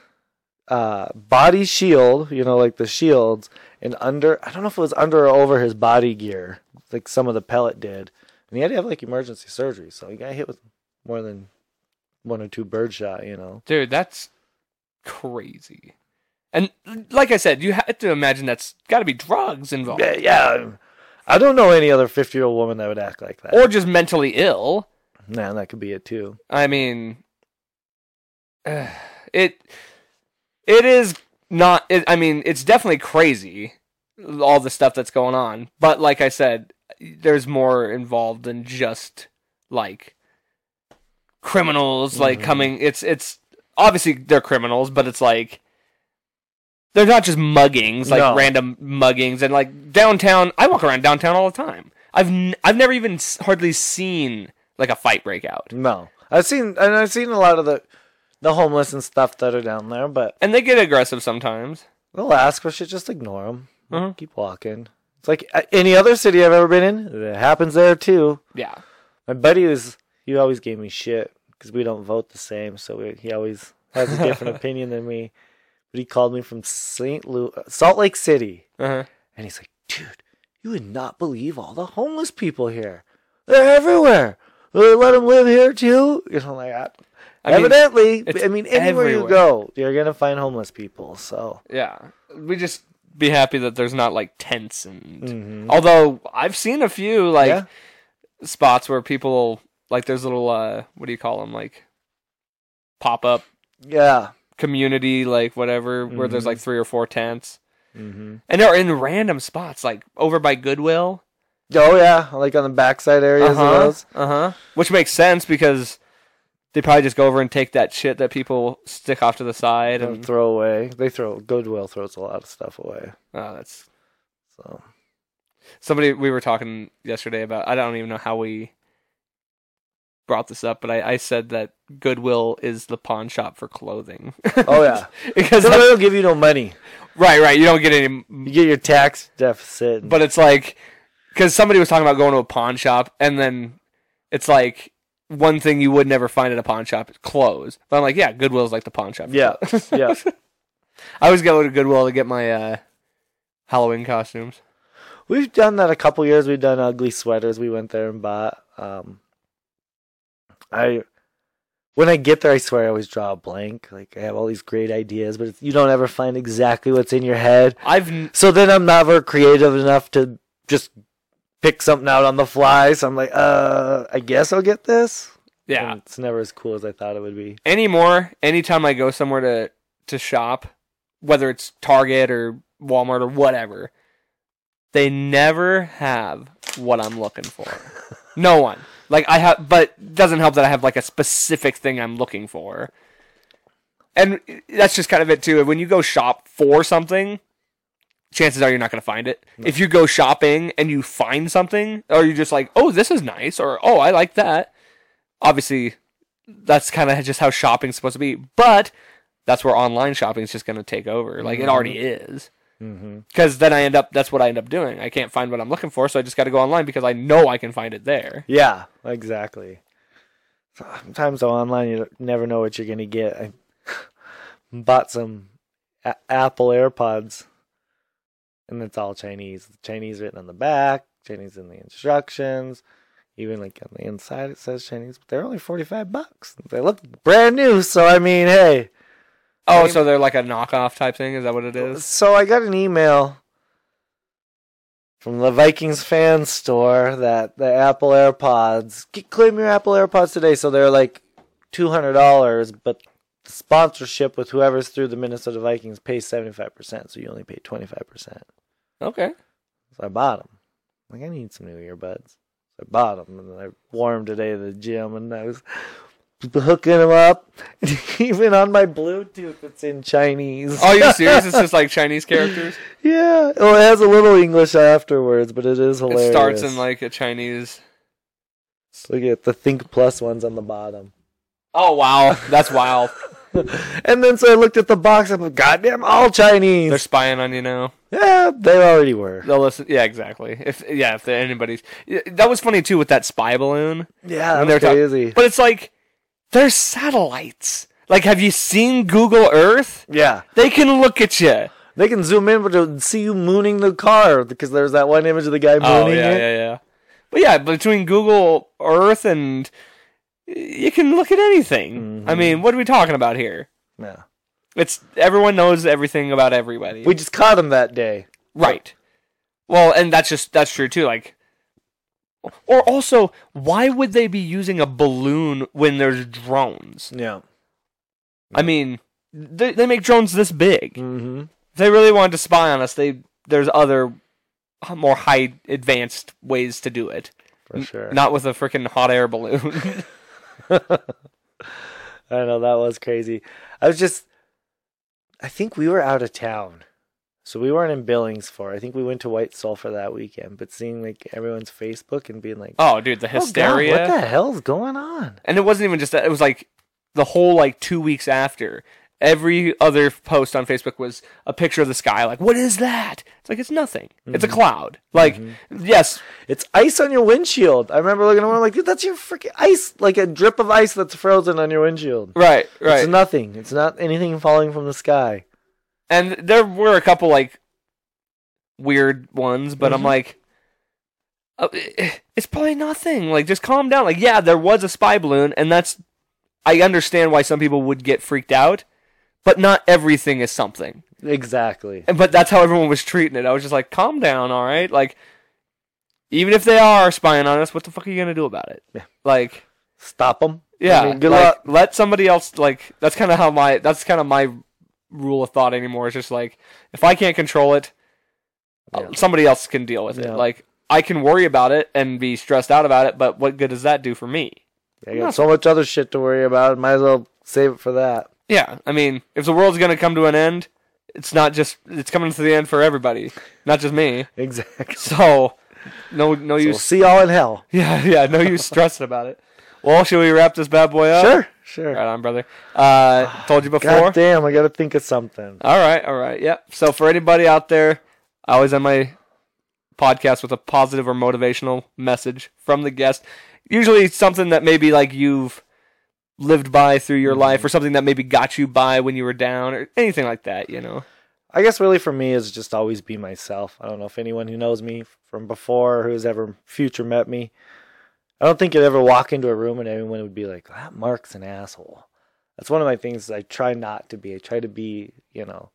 uh, body shield, you know, like the shields, and under. I don't know if it was under or over his body gear, like some of the pellet did. And he had to have like emergency surgery, so he got hit with more than one or two bird shot. You know, Dude, that's crazy. And like I said, you have to imagine that's got to be drugs involved. yeah, yeah. I don't know any other fifty-year-old woman that would act like that. Or just mentally ill. nah, that could be it too. I mean, it it is not. It, I mean, it's definitely crazy, all the stuff that's going on. But like I said, there's more involved than just like criminals like mm-hmm. coming. It's it's obviously they're criminals, but it's like they're not just muggings, like No. random muggings, and like downtown. I walk around downtown all the time. I've n- I've never even s- hardly seen like a fight break out. No, I've seen and I've seen a lot of the the homeless and stuff that are down there, but And they get aggressive sometimes. They'll ask, but shit, just ignore them. Uh-huh. Keep walking. It's like uh, any other city I've ever been in. It happens there too. Yeah. My buddy was he always gave me shit because we don't vote the same, so we, he always has a different opinion than me. But he called me from St. Louis, Salt Lake City, Uh-huh. and he's like, "Dude, you would not believe all the homeless people here. They're everywhere. They let them live here too." You know, like I, I evidently, it's I mean, anywhere you go, you're gonna find homeless people. So. Yeah. We just be happy that there's not like tents and mhm. although I've seen a few like Yeah. spots where people like there's little uh what do you call them like pop up Yeah. community like whatever where there's like three or four tents Mm-hmm. and they're in random spots like over by Goodwill. Oh yeah, like on the backside areas of Uh-huh. those. Uh-huh. Which makes sense because they probably just go over and take that shit that people stick off to the side Don't and throw away. They throw Goodwill throws a lot of stuff away. oh that's So somebody we were talking yesterday about i don't even know how we brought this up but i, I said that goodwill is the pawn shop for clothing Oh yeah. because they don't give you no money. right right you don't get any You get your tax deficit. but it's like because somebody was talking about going to a pawn shop and then it's like one thing you would never find at a pawn shop is clothes but i'm like yeah goodwill's like the pawn shop yeah, yeah. i always go to goodwill to get my uh halloween costumes We've done that a couple years. We've done ugly sweaters. We went there and bought. Um, I when I get there, I swear I always draw a blank. Like I have all these great ideas, but you don't ever find exactly what's in your head. i've So then I'm never creative enough to just pick something out on the fly. So I'm like, uh, I guess I'll get this. yeah And it's never as cool as I thought it would be. anymore anytime i go somewhere to to shop whether it's target or walmart or whatever they never have what i'm looking for no one like i have but it doesn't help that i have like a specific thing i'm looking for and that's just kind of it too when you go shop for something chances are you're not going to find it if you go shopping and you find something or you're just like oh this is nice or oh i like that obviously that's kind of just how shopping's supposed to be. But that's where online shopping is just going to take over. Like it already is. Mm-hmm. Because then I end up, that's what I end up doing. I can't find what I'm looking for, so I just got to go online because I know I can find it there. Yeah, exactly. Sometimes though, online, you never know what you're gonna get. I bought some a- Apple AirPods, and it's all Chinese. Chinese written on the back, Chinese in the instructions. Even like on the inside it says Chinese, but they're only forty five bucks. They look brand new, so I mean, hey. Oh, so they're like a knockoff type thing? Is that what it is? So I got an email from the Vikings fan store that the Apple AirPods claim your Apple AirPods today. So they're like two hundred dollars, but the sponsorship with whoever's through the Minnesota Vikings pays seventy five percent, so you only pay twenty five percent. Okay. So I bought them. Like I need some new earbuds. So I bought them, and I wore them today to the gym, and I was hooking them up. Even on my Bluetooth, it's in Chinese. Are you're serious? it's just like Chinese characters? Yeah. Well, it has a little English afterwards, but it is hilarious. It starts in like a Chinese. Look at the Think Plus ones on the bottom. Oh, wow. That's wild. and then so I looked at the box. I'm like, goddamn, all Chinese. They're spying on you now. yeah, they already were. They'll listen. Yeah, exactly. If yeah, if anybody's, Yeah, that was funny too with that spy balloon. Yeah, that's they're talk- crazy. But it's like they're satellites. Like, have you seen Google Earth? yeah, They can look at you. they can zoom in to see you mooning the car because there's that one image of the guy oh, mooning Oh yeah, it. yeah, yeah. But yeah, between Google Earth and you can look at anything. I mean, what are we talking about here? Yeah. It's everyone knows everything about everybody. We just caught him that day. Right. Well, and that's just that's true too. Like, or also, why would they be using a balloon when there's drones? Yeah. I mean, they they make drones this big. Mm-hmm. If they really wanted to spy on us, they there's other more high advanced ways to do it. For sure. Not with a freaking hot air balloon. I know that was crazy. I was just, I think we were out of town, so we weren't in Billings for. I think we went to White Sulphur that weekend. But seeing like everyone's Facebook and being like, oh, dude, the "Oh, God, hysteria. what the hell's going on?" and it wasn't even just that. It was like the whole like two weeks after. Every other post on Facebook was a picture of the sky. Like, what is that? It's like it's nothing. It's a Mm-hmm. cloud. Like, yes, It's ice on your windshield. I remember looking around like, dude, that's your freaking ice, like a drip of ice that's frozen on your windshield. right, right. It's nothing. It's not anything falling from the sky. and there were a couple like weird ones, but I'm Mhm. like, uh, it's probably nothing. Like, just calm down. Like, yeah, there was a spy balloon, and that's I understand why some people would get freaked out, but not everything is something. Exactly. And but that's how everyone was treating it. I was just like, calm down, all right. Like, even if they are spying on us, what the fuck are you gonna do about it? Yeah. Like, Stop them. yeah, I mean, good like, luck. Let somebody else like. That's kind of how my. That's kind of my rule of thought anymore. It's just like if I can't control it, uh, Yeah. somebody else can deal with it. Like I can worry about it and be stressed out about it, but what good does that do for me? I got so much other shit to worry about. Might as well save it for that. Yeah, I mean, if the world's gonna come to an end, it's not just it's coming to the end for everybody, not just me. Exactly. So, no, no So we'll use. see y'all in hell. Yeah, yeah, no use stressing about it. Well, should we wrap this bad boy up? Sure, sure. Right on, brother. Uh, told you before. God damn, I gotta think of something. All right, all right, yeah. So for anybody out there, I always end my podcast with a positive or motivational message from the guest. Usually something that maybe like you've lived by through your life, mm-hmm. or something that maybe got you by when you were down, or anything like that. You know. I guess really for me is just always be myself. I don't know if anyone who knows me from before, who's ever future met me, I don't think you'd ever walk into a room and everyone would be like, "That Mark's an asshole." That's one of my things. I try not to be. I try to be, you know,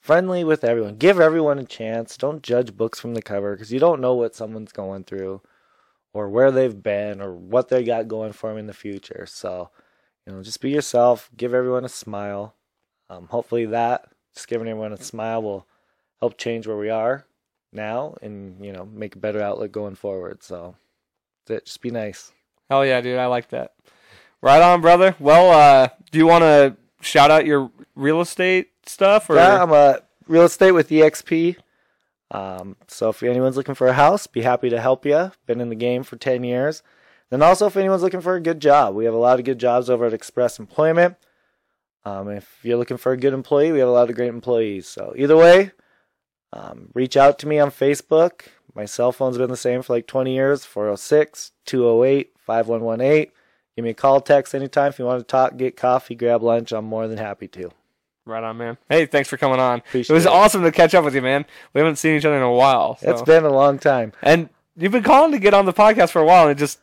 friendly with everyone. Give everyone a chance. Don't judge books from the cover because you don't know what someone's going through, or where they've been, or what they got going for them in the future. So, you know, just be yourself. Give everyone a smile. Um, hopefully that just giving everyone a smile will help change where we are now and you know make a better outlook going forward so it just be nice Hell yeah, dude! I like that. Right on, brother. Well, uh, do you want to shout out your real estate stuff? Or yeah i'm a real estate with exp um, so if anyone's looking for a house be happy to help you been in the game for 10 years then also if anyone's looking for a good job we have a lot of good jobs over at express employment um, if you're looking for a good employee we have a lot of great employees so either way um, reach out to me on facebook my cell phone's been the same for like 20 years 406 208 5118 give me a call text anytime if you want to talk get coffee grab lunch i'm more than happy to right on, man. Hey, thanks for coming on. Appreciate it was it. awesome to catch up with you, man. We haven't seen each other in a while. so- it's been a long time And you've been calling to get on the podcast for a while, and it just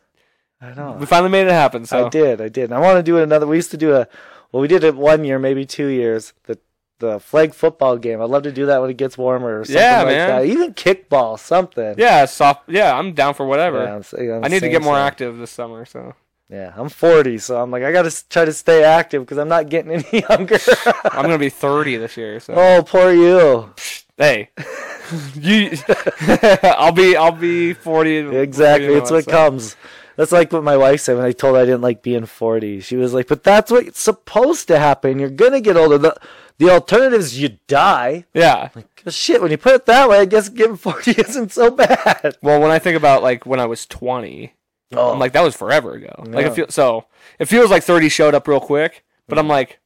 I know. We finally made it happen. So I did. I did. And I want to do it another. We used to do a. Well, we did it one year, maybe two years. The the flag football game. I'd love to do that when it gets warmer or something Yeah, like man. that. Even kickball, something. Yeah, soft. Yeah, I'm down for whatever. Yeah, I'm I'm I need to get more so. active this summer. So Yeah, I'm 40, so I'm like, I got to try to stay active because I'm not getting any younger. I'm gonna be 30 this year. So oh, poor you. hey, you, I'll be I'll be 40. Exactly. you know It's what so. comes. That's like what my wife said when I told her I didn't like being 40. She was like, but that's what's supposed to happen. You're going to get older. The, the alternative is you die. Yeah. Well, oh, shit, when you put it that way, I guess getting 40 isn't so bad. Well, when I think about like when I was 20, Oh, I'm like that was forever ago. Like Yeah. it feel, so it feels like 30 showed up real quick, but mm. I'm like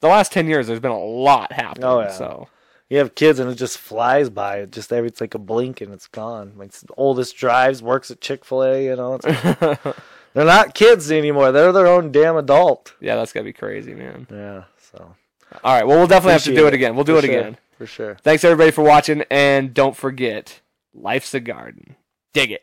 the last 10 years there's been a lot happening. Oh, yeah. So you have kids and it just flies by. It just every, it's like a blink and it's gone. Like the oldest drives, works at Chick fil A, you know. It's, they're not kids anymore. They're their own damn adult. yeah, that's gotta be crazy, man. Yeah, so. All right, well we'll definitely have to do Appreciate it again. We'll do For it sure. again. For sure. Thanks everybody for watching, and don't forget, life's a garden. Dig it.